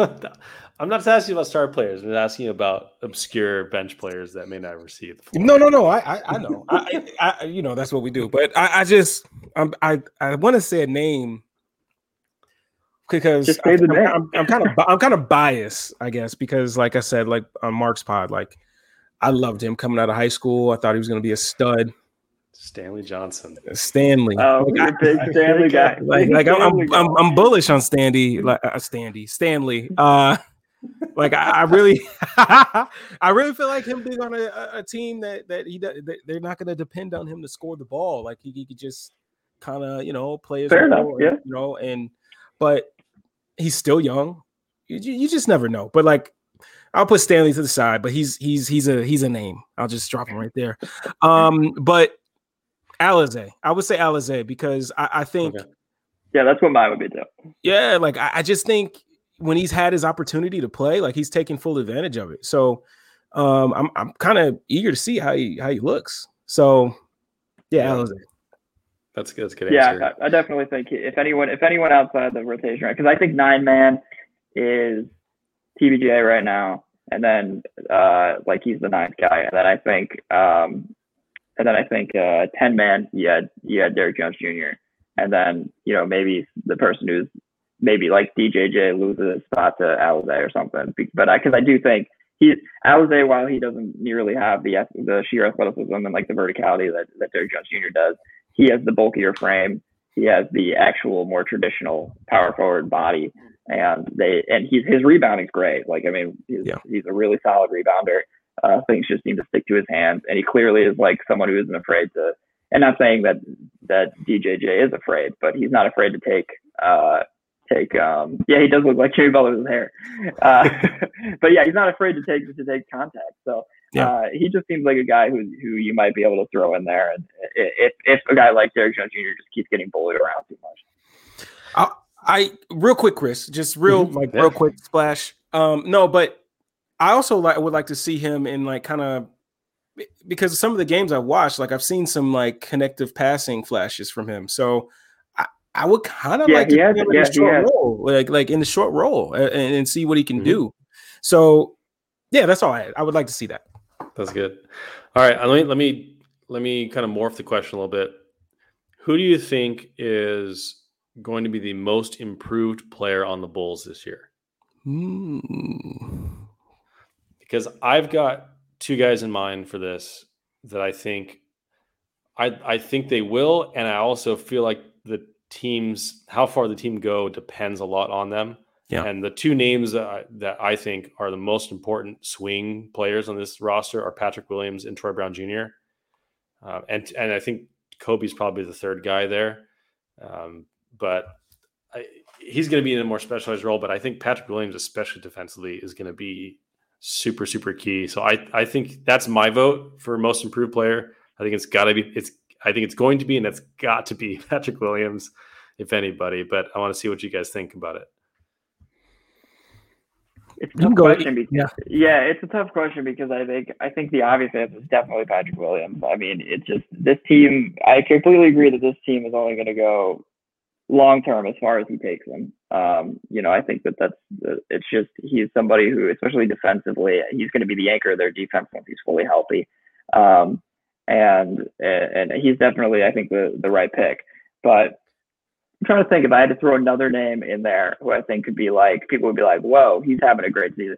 I'm not asking you about star players. I'm asking you about obscure bench players that may not receive the. No, no, no. I, I, I know. I, I, I, you know, that's what we do. But I, I just, I'm, I, I want to say a name because Just say the I'm. I'm, I'm kind of, I'm kind of biased, I guess, because like I said, like on Mark's pod, like I loved him coming out of high school. I thought he was going to be a stud. Stanley Johnson. Stanley. Oh, Like, you're a big I- Stanley guy. like, like I'm, I'm. I'm, I'm bullish on Standy, like uh, Standy, Stanley. Uh, like I, I really, I really feel like him being on a, a- a team that that he that they're not going to depend on him to score the ball. Like he, he could just kind of you know play his Fair enough, role, yeah. you know. And but he's still young. You, you just never know. But like. I'll put Stanley to the side, but he's he's he's a he's a name. I'll just drop him right there. Um, but Alize, I would say Alize because I, I think Okay. Yeah, that's what mine would be too. yeah, like I, I just think when he's had his opportunity to play, like he's taking full advantage of it. So um I'm I'm kind of eager to see how he how he looks. So yeah, Yeah. Alize. That's good. That's a good Yeah, answer. I, I definitely think if anyone, if anyone outside the rotation, right? Because I think nine man is TBJ right now, and then uh, like he's the ninth guy, and then I think, um, and then I think uh, ten man, yeah, yeah, Derrick Jones Jr., and then you know maybe the person who's maybe like DJJ loses his spot to Alize or something. But I, because I do think he Alize, while he doesn't nearly have the the sheer athleticism and like the verticality that that Derrick Jones Jr. does, he has the bulkier frame. He has the actual more traditional power forward body, and they and he's his rebounding's great. Like I mean, he's, Yeah. he's a really solid rebounder. Uh, things just seem to stick to his hands, and he clearly is like someone who isn't afraid to. And not saying that that DJJ is afraid, but he's not afraid to take uh, take. Um, yeah, he does look like Jimmy Butler with his hair, uh, but yeah, he's not afraid to take to take contact. So Yeah. uh, he just seems like a guy who who you might be able to throw in there, and if if a guy like Derrick Jones Jr. just keeps getting bullied around too much. I, I real quick, Chris, just real Mhm. like real quick splash. Um, no, but I also like would like to see him in like kind of because some of the games I've watched, like I've seen some like connective passing flashes from him. So I, I would kind of Yeah, like he to has- him in yeah, the short role, like like in the short role, and, and see what he can Mhm. do. So yeah, that's all I had. I would like to see that. That's good. All right, let me let me let me kind of morph the question a little bit. Who do you think is going to be the most improved player on the Bulls this year? Hmm. Because I've got two guys in mind for this that I think I I think they will, and I also feel like the teams how far the team go depends a lot on them. Yeah. And the two names that I, that I think are the most important swing players on this roster are Patrick Williams and Troy Brown Jr. Uh, and and I think Coby's probably the third guy there, um, but I, he's going to be in a more specialized role. But I think Patrick Williams, especially defensively, is going to be super super key. So I I think that's my vote for most improved player. I think it's got to be it's I think it's going to be and it's got to be Patrick Williams, if anybody. But I want to see what you guys think about it. It's a tough question. Because, yeah. yeah, it's a tough question because I think I think the obvious answer is definitely Patrick Williams. I mean, it's just this team. I completely agree that this team is only going to go long term as far as he takes them. Um, you know, I think that that's it's just he's somebody who, especially defensively, he's going to be the anchor of their defense once he's fully healthy. Um, and and he's definitely, I think, the the right pick. But trying to think if I had to throw another name in there who I think could be like people would be like, "Whoa, he's having a great season."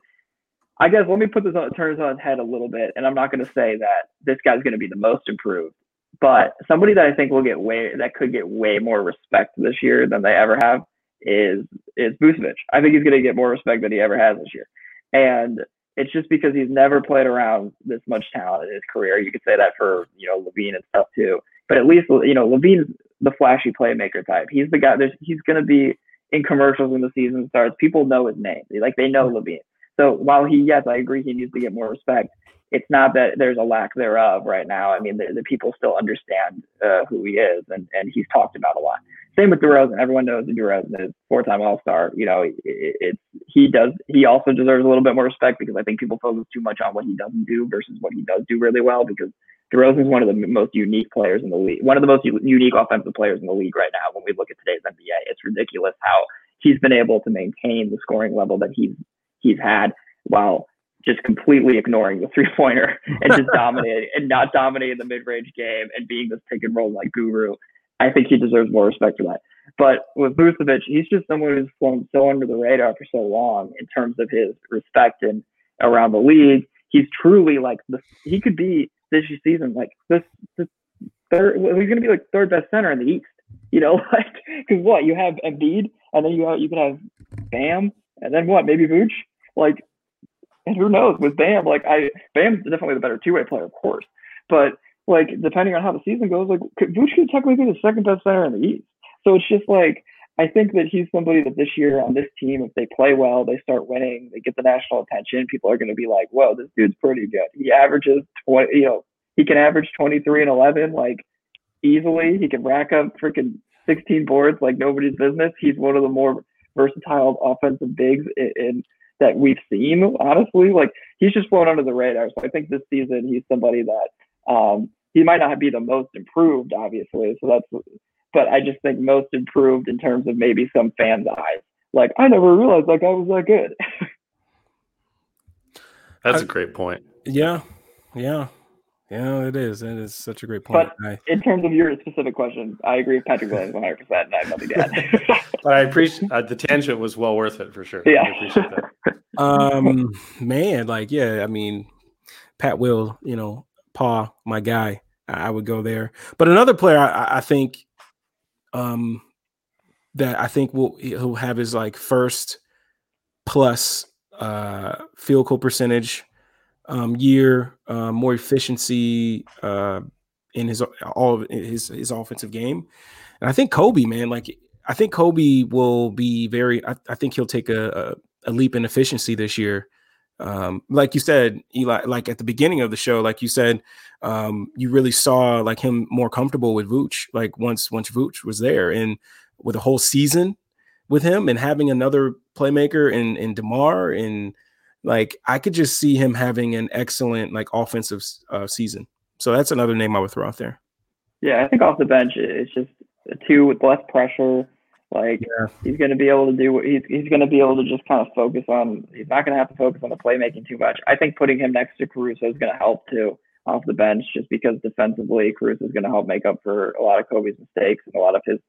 I guess let me put this on turns on its head a little bit, and I'm not going to say that this guy's going to be the most improved, but somebody that I think will get way that could get way more respect this year than they ever have is is Vucevic. I think he's going to get more respect than he ever has this year, and it's just because he's never played around this much talent in his career. You could say that for you know LaVine and stuff too, but at least you know LaVine's the flashy playmaker type. He's the guy. There's, he's going to be in commercials when the season starts. People know his name. Like they know LaVine. So while he, yes, I agree, he needs to get more respect. It's not that there's a lack thereof right now. I mean, the, the people still understand uh, who he is, and and he's talked about a lot. Same with DeRozan. Everyone knows that DeRozan is four-time All-Star. You know, it, it's he does. He also deserves a little bit more respect because I think people focus too much on what he doesn't do versus what he does do really well. Because DeRozan is one of the most unique players in the league, one of the most unique offensive players in the league right now. When we look at today's NBA, it's ridiculous how he's been able to maintain the scoring level that he's he's had while just completely ignoring the three pointer and just dominating and not dominating the mid range game and being this pick and roll like guru. I think he deserves more respect for that. But with Vucevic, he's just someone who's flown so under the radar for so long in terms of his respect and around the league. He's truly like the, he could be this season like this, this third. He's going to be like third best center in the East. You know, like because what you have Embiid, and then you have, you can have Bam, and then what? Maybe Vooch. Like, and who knows with Bam? Like, I Bam's definitely the better two way player, of course, but like depending on how the season goes, like Vooch could technically be the second best center in the East. So it's just like I think that he's somebody that this year on this team, if they play well, they start winning, they get the national attention. People are going to be like, "Whoa, this dude's pretty good." He averages twenty, you know, he can average twenty three and eleven like easily. He can rack up freaking sixteen boards like nobody's business. He's one of the more versatile offensive bigs in, in that we've seen. Honestly, like he's just flown under the radar. So I think this season he's somebody that um, he might not be the most improved, obviously. So that's but I just think most improved in terms of maybe some fans' eyes. Like I never realized that guy was that good. That's I, a great point. Yeah, yeah, yeah. It is. It is such a great point. But I, in terms of your specific question, I agree with Patrick Williams 100. percent I have nothing to add. but I appreciate uh, the tangent was well worth it for sure. Yeah. I appreciate that. um, man, like yeah. I mean, Pat Will, you know, Paul, my guy. I would go there. But another player I, I think um, that I think will he'll have his like first plus uh, field goal percentage um, year, uh, more efficiency uh, in his all of his his offensive game, and I think Coby, man, like I think Coby will be very. I, I think he'll take a, a, a leap in efficiency this year um, like you said, Eli, like at the beginning of the show, like you said, um, you really saw like him more comfortable with Vooch, like once once Vooch was there, and with a whole season with him, and having another playmaker in in DeMar, and like I could just see him having an excellent like offensive uh, season. So that's another name I would throw out there. Yeah, I think off the bench, it's just two with less pressure like yeah. he's going to be able to do what he's he's going to be able to just kind of focus on. He's not going to have to focus on the playmaking too much. I think putting him next to Caruso is going to help too off the bench, just because defensively Caruso is going to help make up for a lot of Coby's mistakes and a lot of his.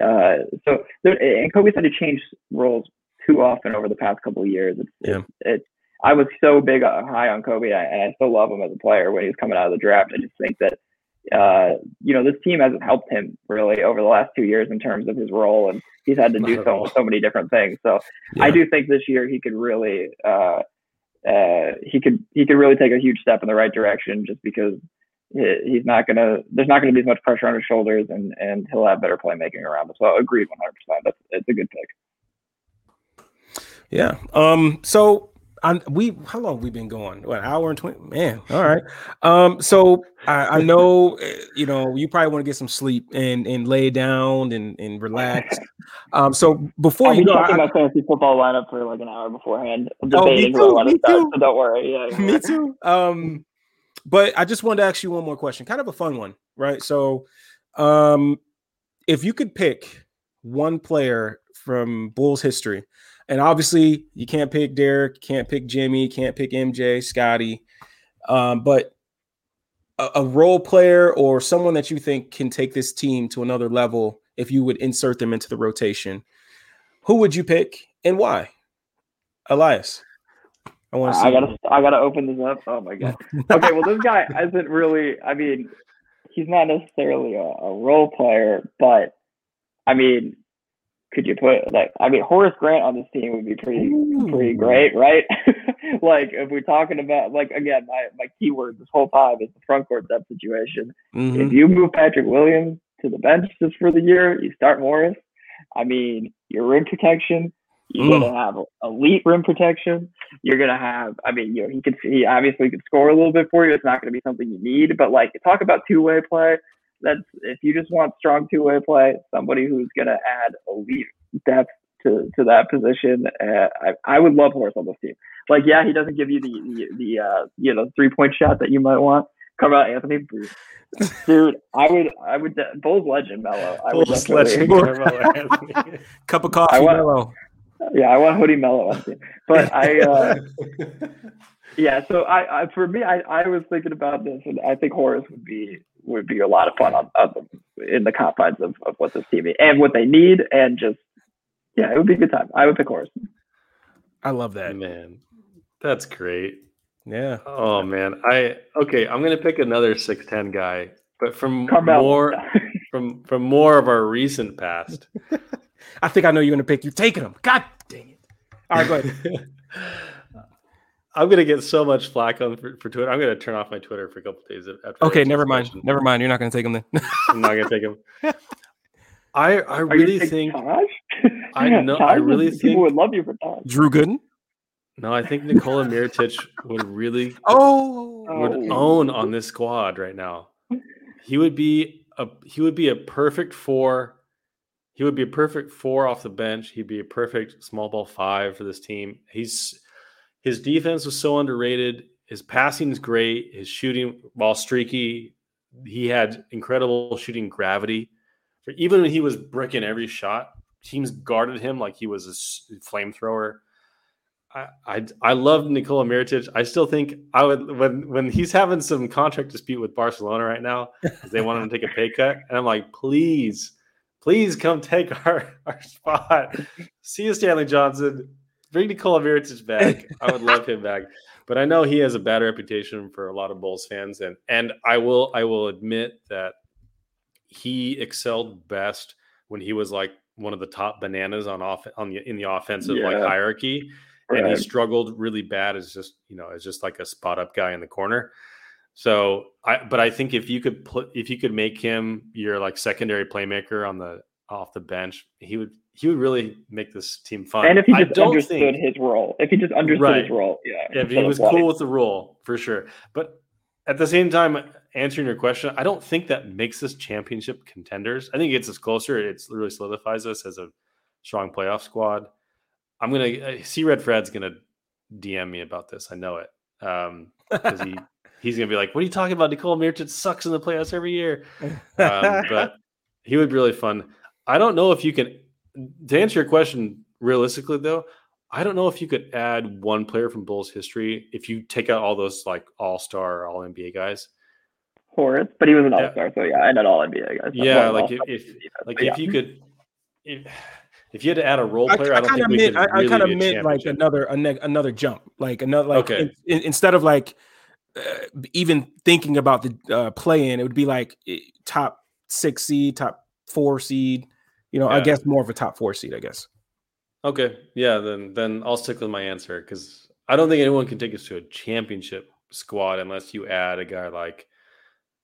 Uh, so there, and Coby's had to change roles too often over the past couple of years. It's, yeah. It, I was so big uh, high on Coby, and I still love him as a player when he was coming out of the draft. I just think that uh, you know, this team hasn't helped him really over the last two years in terms of his role, and he's had to do so so many different things. So Yeah. I do think this year he could really uh, uh, he could he could really take a huge step in the right direction just because he's not gonna there's not gonna be as much pressure on his shoulders and and he'll have better playmaking around him. So agreed 100. percent That's it's a good pick. Yeah. Um. So, I, we how long we been going? What hour and twenty? Man. All right. Um. So I, I know eh, you know you probably want to get some sleep and and lay down and and relax. Um. So before I'll you be go, checking I- my fantasy football lineup for like an hour beforehand, Oh, me too, who I want me to start. too. So don't worry. Yeah, me too. Um, but I just wanted to ask you one more question, kind of a fun one, right? So, um, if you could pick one player from Bulls history, and obviously you can't pick Derrick, can't pick Jimmy, can't pick MJ, Scottie, um, but a, a role player or someone that you think can take this team to another level, if you would insert them into the rotation, who would you pick and why? Elias. I want to see. I gotta I gotta open this up. Oh my god. Okay, well this guy isn't really. I mean, he's not necessarily a, a role player, but I mean, could you put like I mean Horace Grant on this team would be pretty pretty great, right? like if we're talking about like again, my my keyword this whole time is the front court depth situation. Mhm. If you move Patrick Williams to the bench just for the year, you start Horace. I mean, your rim protection, you're Mm. gonna have elite rim protection. You're gonna have, I mean, you know, he could he obviously could score a little bit for you. It's not gonna be something you need, but like talk about two way play. That's if you just want strong two way play, somebody who's gonna add elite depth to, to that position. Uh, I, I would love Horace on this team. Like, yeah, he doesn't give you the the, the uh, you know three point shot that you might want. Come Carmelo Anthony, dude, I would I would de- Bulls legend Melo. I would Bulls definitely- legend Carmelo Anthony. Cup of coffee, I want- Melo. Yeah, I want Hoodie Melo on the team. But I, uh, yeah. So I, I, for me, I, I was thinking about this, and I think Horace would be would be a lot of fun on, on the, in the confines of, of what this team is and what they need, and just yeah, it would be a good time. I would pick Horace. I love that. man, that's great. Yeah. Oh man, I okay. I'm gonna pick another six ten guy, but from Carmelo. more from from more of our recent past. I think I know you're gonna pick. You're taking him. God dang it. All right, go ahead. I'm gonna get so much flack on for, for Twitter. I'm gonna turn off my Twitter for a couple days after. Okay, never mind. Never mind. You're not gonna take him then. I'm not gonna take him. I I Are really think Taj? I know- I Taj would- really people think- would love you for Taj. Drew Gooden. no. I think Nikola Mirotic would really Oh. Oh. would oh. own on this squad right now. He would be a he would be a perfect four. He would be a perfect four off the bench. He'd be a perfect small ball five for this team. He's his defense was so underrated. His passing is great. His shooting, while streaky, he had incredible shooting gravity. Even when he was bricking every shot, teams guarded him like he was a flamethrower. I, I I love Nikola Mirotic. I still think I would when when he's having some contract dispute with Barcelona right now because they want him to take a pay cut, and I'm like, please, please come take our our spot. See you, Stanley Johnson. Bring Nikola Mirotic back. I would love him back, but I know he has a bad reputation for a lot of Bulls fans, and and I will I will admit that he excelled best when he was like one of the top bananas on off on the in the offensive like Yeah. hierarchy and he struggled really bad as just you know as just like a spot up guy in the corner. So I but I think if you could put if you could make him your like secondary playmaker on the off the bench, he would he would really make this team fun. And if he I just don't understood think- his role, if he just understood Right. his role, yeah. if he was cool with the role, for sure. But at the same time, answering your question, I don't think that makes us championship contenders. I think it gets us closer. It really solidifies us as a strong playoff squad. I'm gonna uh, see Red Fred's gonna DM me about this. I know it because he he's gonna be like, "What are you talking about? Nikola Mirotic sucks in the playoffs every year." Um, but he would be really fun. I don't know if you can to answer your question realistically though. I don't know if you could add one player from Bulls history if you take out all those like all star, all NBA guys. Horace, but he was an all star, so yeah, and an all NBA guy. so Yeah, like if, if defense, like but yeah. if you could, if, if you had to add a role I, player, I, don't kind think of we meant, could I, really kind of meant like another a neg, another jump, like another like Okay. in- in- instead of like uh, even thinking about the uh, play in, it would be like top six seed, top four seed. You know, I guess more of a top four seed. I guess. Okay, yeah, then then I'll stick with my answer because I don't think anyone can take us to a championship squad unless you add a guy like.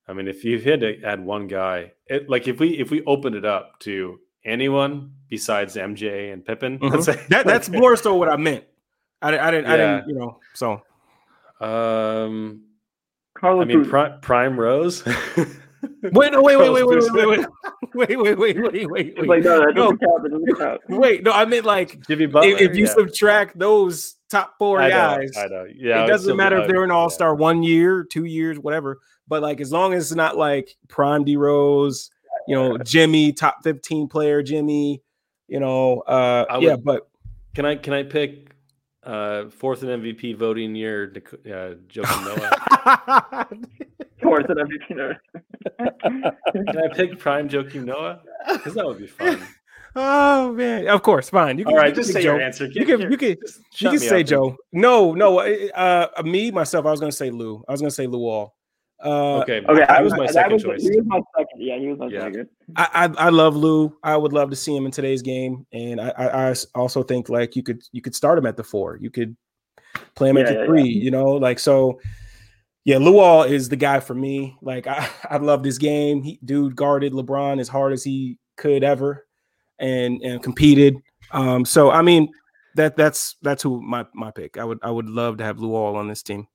I mean, if you had to add one guy, it, like if we if we opened it up to anyone besides MJ and Pippen, Mhm. let's say That that's like, more so what I meant. I, I didn't. I didn't. You know. So Um, Carlos I mean, Pri- Prime Rose. wait, no, wait, wait, wait, wait, Carlos wait, wait, wait, wait, wait, wait, wait, wait. like no, that No. count. Count. Wait, no, I meant like Jimmy Butler. if, if you yeah. subtract those top four I know, guys, I know. Yeah, it doesn't matter if they're an all star one year, two years, whatever. But like as long as it's not like prime D Rose, you know, Jimmy, top 15 player Jimmy, you know, uh I yeah, would- but Can I can I pick uh fourth in MVP voting year Nic- uh, Joakim Noah? Fourth and MVP. Can I pick prime Joakim Noah? Because that would be fun. oh man, of course, fine. You All right, you just say Joe. your answer. You can you can just you can say up. Joe. No, no, uh, uh me myself, I was gonna say Lou. I was gonna say Luol. Uh Okay, Okay, that I was my that second was, choice. He was my second. Yeah, he was my Yeah. second. I, I I love Lou. I would love to see him in today's game, and I I also think like you could you could start him at the four. You could play him at the yeah, three. You know, like so. Yeah, Luol is the guy for me. Like I, I love this game. He dude guarded LeBron as hard as he could ever, and and competed. Um, so I mean, that that's that's who my my pick. I would I would love to have Luol on this team.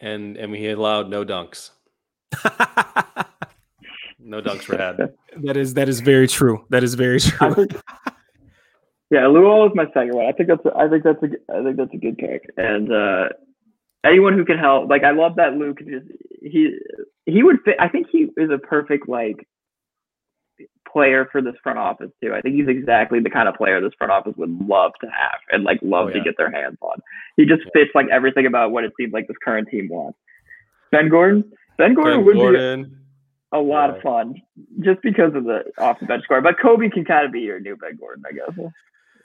and and we allowed no dunks. No dunks were had. that is that is very true. That is very true. yeah, Luol is my second one. I think that's a, I think that's a g- I think that's a good pick. And uh, anyone who can help, like I love that Lou can just he he would fit. I think he is a perfect like player for this front office too. I think he's exactly the kind of player this front office would love to have and like love Oh, to get their hands on. He just fits like everything about what it seems like this current team wants. Ben Gordon. Ben Gordon Ben would be a lot Yeah. of fun just because of the off the bench score. But Coby can kind of be your new Ben Gordon, I guess.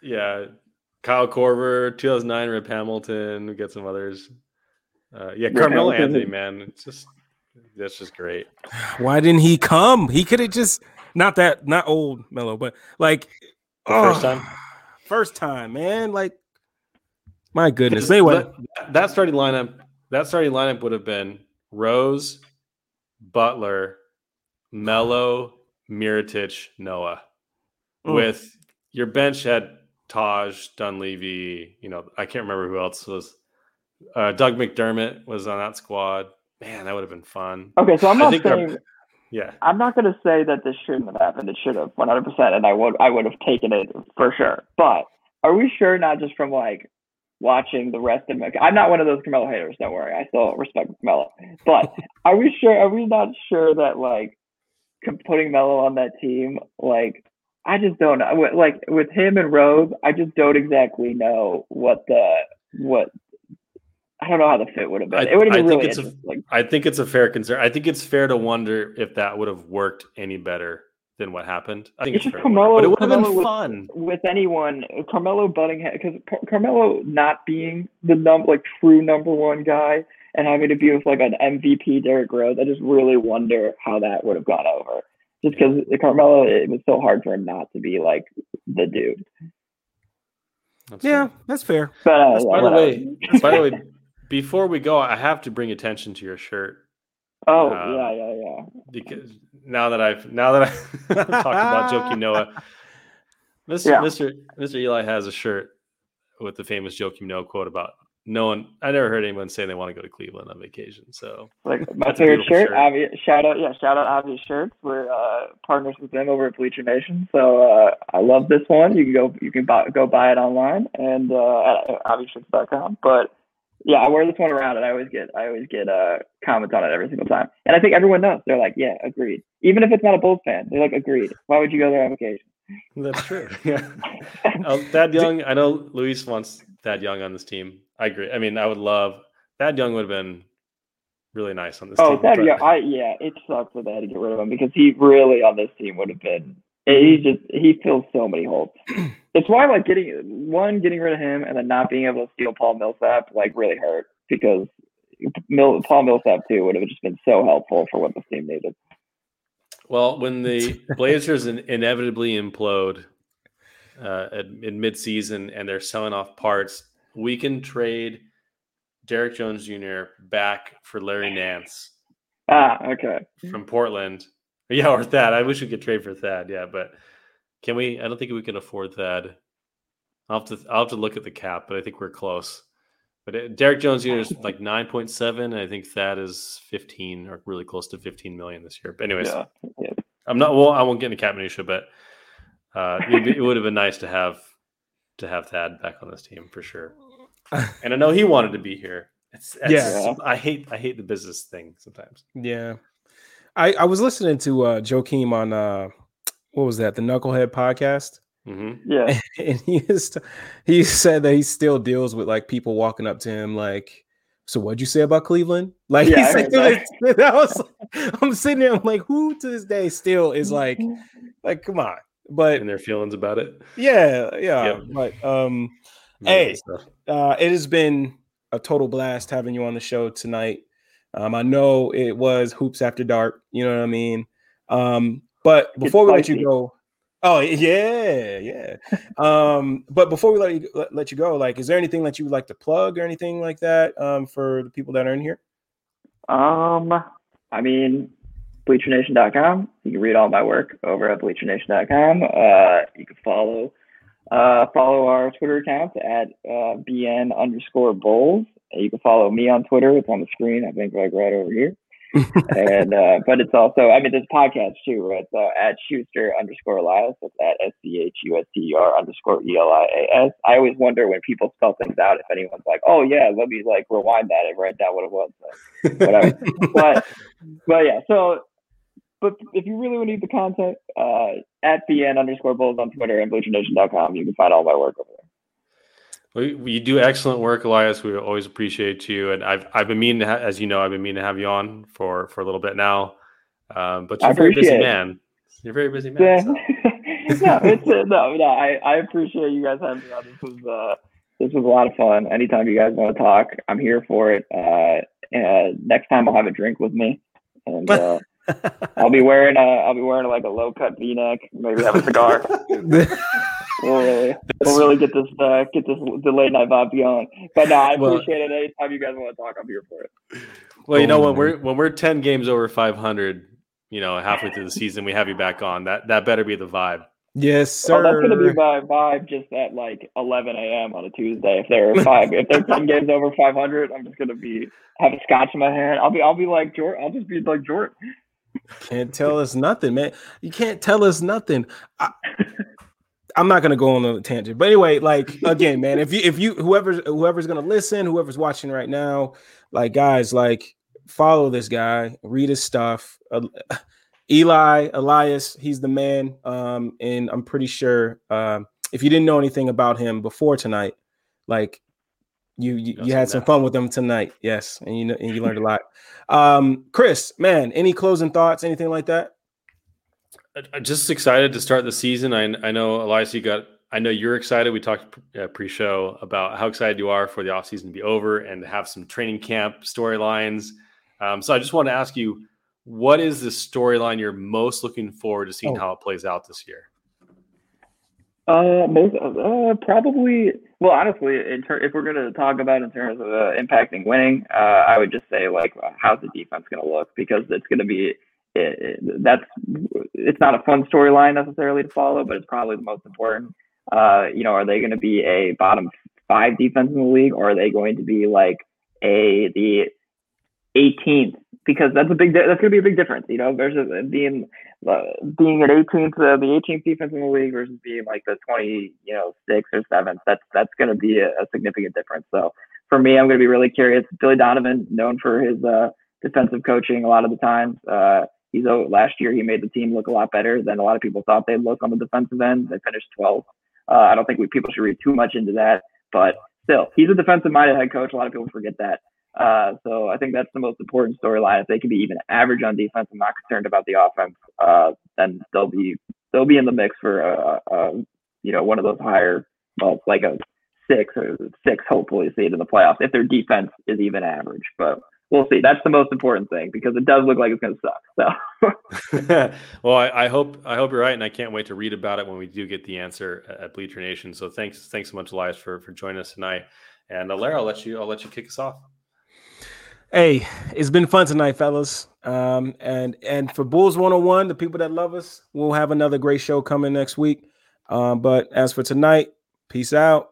Yeah. Kyle Korver, 2009, Rip Hamilton. We get some others. Uh, yeah, Rip Carmelo Anthony, man. It's just that's just great. Why didn't he come? He could have just not that not old Melo, but like The first oh, time? First time, man. Like my goodness. Anyway, that, that starting lineup, that starting lineup would have been Rose, Butler, Melo, Mirotic, Noah. Mm. With your bench had Taj, Dunleavy, you know, I can't remember who else was. Uh, Doug McDermott was on that squad. Man, that would have been fun. Okay, so I'm not saying Yeah. I'm not going to say that this shouldn't have happened. It should have 100, percent and I would I would have taken it for sure. But are we sure? Not just from like watching the rest of my. I'm not one of those Carmelo haters. Don't worry, I still respect Carmelo. But are we sure? Are we not sure that like putting Melo on that team, like I just don't know. Like with him and Rose, I just don't exactly know what the what. I don't know how the fit would have been. I- it would have I been think really it's a- like I think it's a fair concern. I think it's fair to wonder if that would have worked any better than what happened. I think It's it's, just fair to wonder, but it would have been Carmelo was- fun. with anyone, Carmelo butting head because Carmelo not being the num like true number one guy and having to be with like an MVP Derrick Rose, I just really wonder how that would have gone over. Just because Carmelo, it was so hard for him not to be like the dude. That's yeah, fair. that's fair. But uh, By the way, by the way, before we go, I have to bring attention to your shirt oh uh, yeah, yeah, yeah. because now that I've now that I've talked about Joakim Noah, Mr. Yeah. Mr. Mr. Eli has a shirt with the famous Joakim Noah quote about no one. I never heard anyone say they want to go to Cleveland on vacation. So Like my favorite shirt, shirt. Avi, shout out, yeah, shout out Avi Shirts. We're uh, partners with them over at Bleacher Nation. So uh, I love this one. You can go, you can buy, go buy it online and uh, at avishirts.com. But yeah, I wear this one around, and I always get, I always get uh, comments on it every single time. And I think everyone knows. They're like, yeah, agreed. Even if it's not a Bulls fan, they're like, agreed. Why would you go there on vacation? that's true. Yeah. Oh, Thad Young. I know Luis wants Thad Young on this team. I agree. I mean, I would love Thad Young would have been really nice on this Oh, team. that but- yeah, I yeah, it sucks that they had to get rid of him because he really on this team would have been. He just he fills so many holes. it's why like getting one getting rid of him and then not being able to steal Paul Millsap like really hurt because Mill, Paul Millsap too would have just been so helpful for what the team needed. Well, when the Blazers inevitably implode uh, in midseason and they're selling off parts, we can trade Derrick Jones Jr. back for Larry Nance. Ah, okay. From Portland. Yeah, or Thad. I wish we could trade for Thad. Yeah, but can we? I don't think we can afford that. I'll have to. I'll have to look at the cap, but I think we're close. But it, Derrick Jones Jr. is like nine point seven. I think that is fifteen or really close to fifteen million this year. But anyways, yeah. Yeah. I'm not. Well, I won't get into cap minutia, but uh, it, it would have been nice to have to have Thad back on this team for sure. And I know he wanted to be here. It's, it's, yeah, I hate I hate the business thing sometimes. Yeah, I I was listening to uh Joakim on uh what was that the Knucklehead podcast. Mm-hmm. Yeah, and he is he said that he still deals with like people walking up to him like, "So what'd you say about Cleveland?" Like yeah, he said, that. that was I'm sitting there, I'm like, who to this day still is like, like, come on, but and their feelings about it. Yeah, yeah, yep. but um, hey, uh, it has been a total blast having you on the show tonight. Um, I know it was hoops after dark. You know what I mean. Um, but before we let you go, oh yeah, yeah. um, but before we let you let, let, you go, like, is there anything that you would like to plug or anything like that um, for the people that are in here? Um, I mean, BleacherNation.com. You can read all my work over at BleacherNation.com. Uh, you can follow uh, follow our Twitter account at uh, bn underscore bulls. You can follow me on Twitter. It's on the screen. I think like right over here. And uh, but it's also I mean there's podcasts too, right? So at Schuster underscore Elias, that's at S C H U S T E R underscore E L I A S. I always wonder when people spell things out if anyone's like, oh yeah, let me like rewind that and write down what it was. So, whatever. but but yeah, so but if you really want to need the content, uh, at bn underscore bulls on Twitter and bleachernation.com, you can find all my work over there. Well, you do excellent work, Elias. We always appreciate you, and I've I've been meaning to, ha- as you know, I've been meaning to have you on for for a little bit now. Um, but you're a very busy it. man. You're a very busy man. Yeah. So. no, it's uh, no, no. I, I appreciate you guys having me on. This was uh, this was a lot of fun. Anytime you guys want to talk, I'm here for it. Uh, next time I'll have a drink with me, and uh, I'll be wearing a I'll be wearing like a low cut V neck. Maybe have a cigar. we'll really we'll really get this uh, get this the late night vibe going. But no, I appreciate well, it. Anytime you guys want to talk, I'm here for it. Well, you know when we're when we're ten games over 500, you know halfway through the season, we have you back on. That that better be the vibe. Yes, sir. Oh, that's gonna be my vibe just at like 11 a.m. on a Tuesday. If there are five, if there's 10 games over 500, I'm just gonna be have a scotch in my hand. I'll be I'll be like Jordan. I'll just be like Jordan. Can't tell us nothing, man. You can't tell us nothing. I, am not gonna go on a tangent, but anyway, like again, man, if you if you whoever's whoever's gonna listen, whoever's watching right now, like guys, like follow this guy, read his stuff. Uh, Eli Elias, he's the man, um, and I'm pretty sure uh, if you didn't know anything about him before tonight, like you you, you had some fun with them tonight, yes, and you know and you learned a lot. Um, Chris, man, any closing thoughts, anything like that? I'm just excited to start the season. I I know Elias, you got. I know you're excited. We talked uh, pre-show about how excited you are for the offseason to be over and to have some training camp storylines. Um, so I just want to ask you, what is the storyline you're most looking forward to seeing oh. how it plays out this year? Uh, most uh, probably. Well, honestly, in ter- if we're going to talk about in terms of uh, impacting winning, uh, I would just say like, how's the defense going to look? Because it's going to be that's it's not a fun storyline necessarily to follow, but it's probably the most important. Uh, you know, are they going to be a bottom five defense in the league, or are they going to be like a the 18th because that's a big that's going to be a big difference, you know, versus being uh, being an 18th uh, the 18th defense in the league versus being like the 20 you know sixth or seventh. That's that's going to be a, a, significant difference. So for me, I'm going to be really curious. Billy Donovan, known for his uh, defensive coaching a lot of the times. Uh, he's last year he made the team look a lot better than a lot of people thought they'd look on the defensive end. They finished 12th. Uh, I don't think we, people should read too much into that, but still, he's a defensive minded head coach. A lot of people forget that. Uh, so I think that's the most important storyline. If they can be even average on defense, I'm not concerned about the offense. Uh, then they'll be they'll be in the mix for uh, uh, you know one of those higher, well, like a six or six, hopefully, seed in the playoffs if their defense is even average. But we'll see. That's the most important thing because it does look like it's going to suck. So, well, I, I, hope I hope you're right, and I can't wait to read about it when we do get the answer at Bleacher Nation. So thanks, thanks so much, Elias, for for joining us tonight. And uh, Larry, I'll let you I'll let you kick us off. Hey, it's been fun tonight, fellas. Um, and and for Bulls 101, the people that love us, we'll have another great show coming next week. Um, but as for tonight, peace out.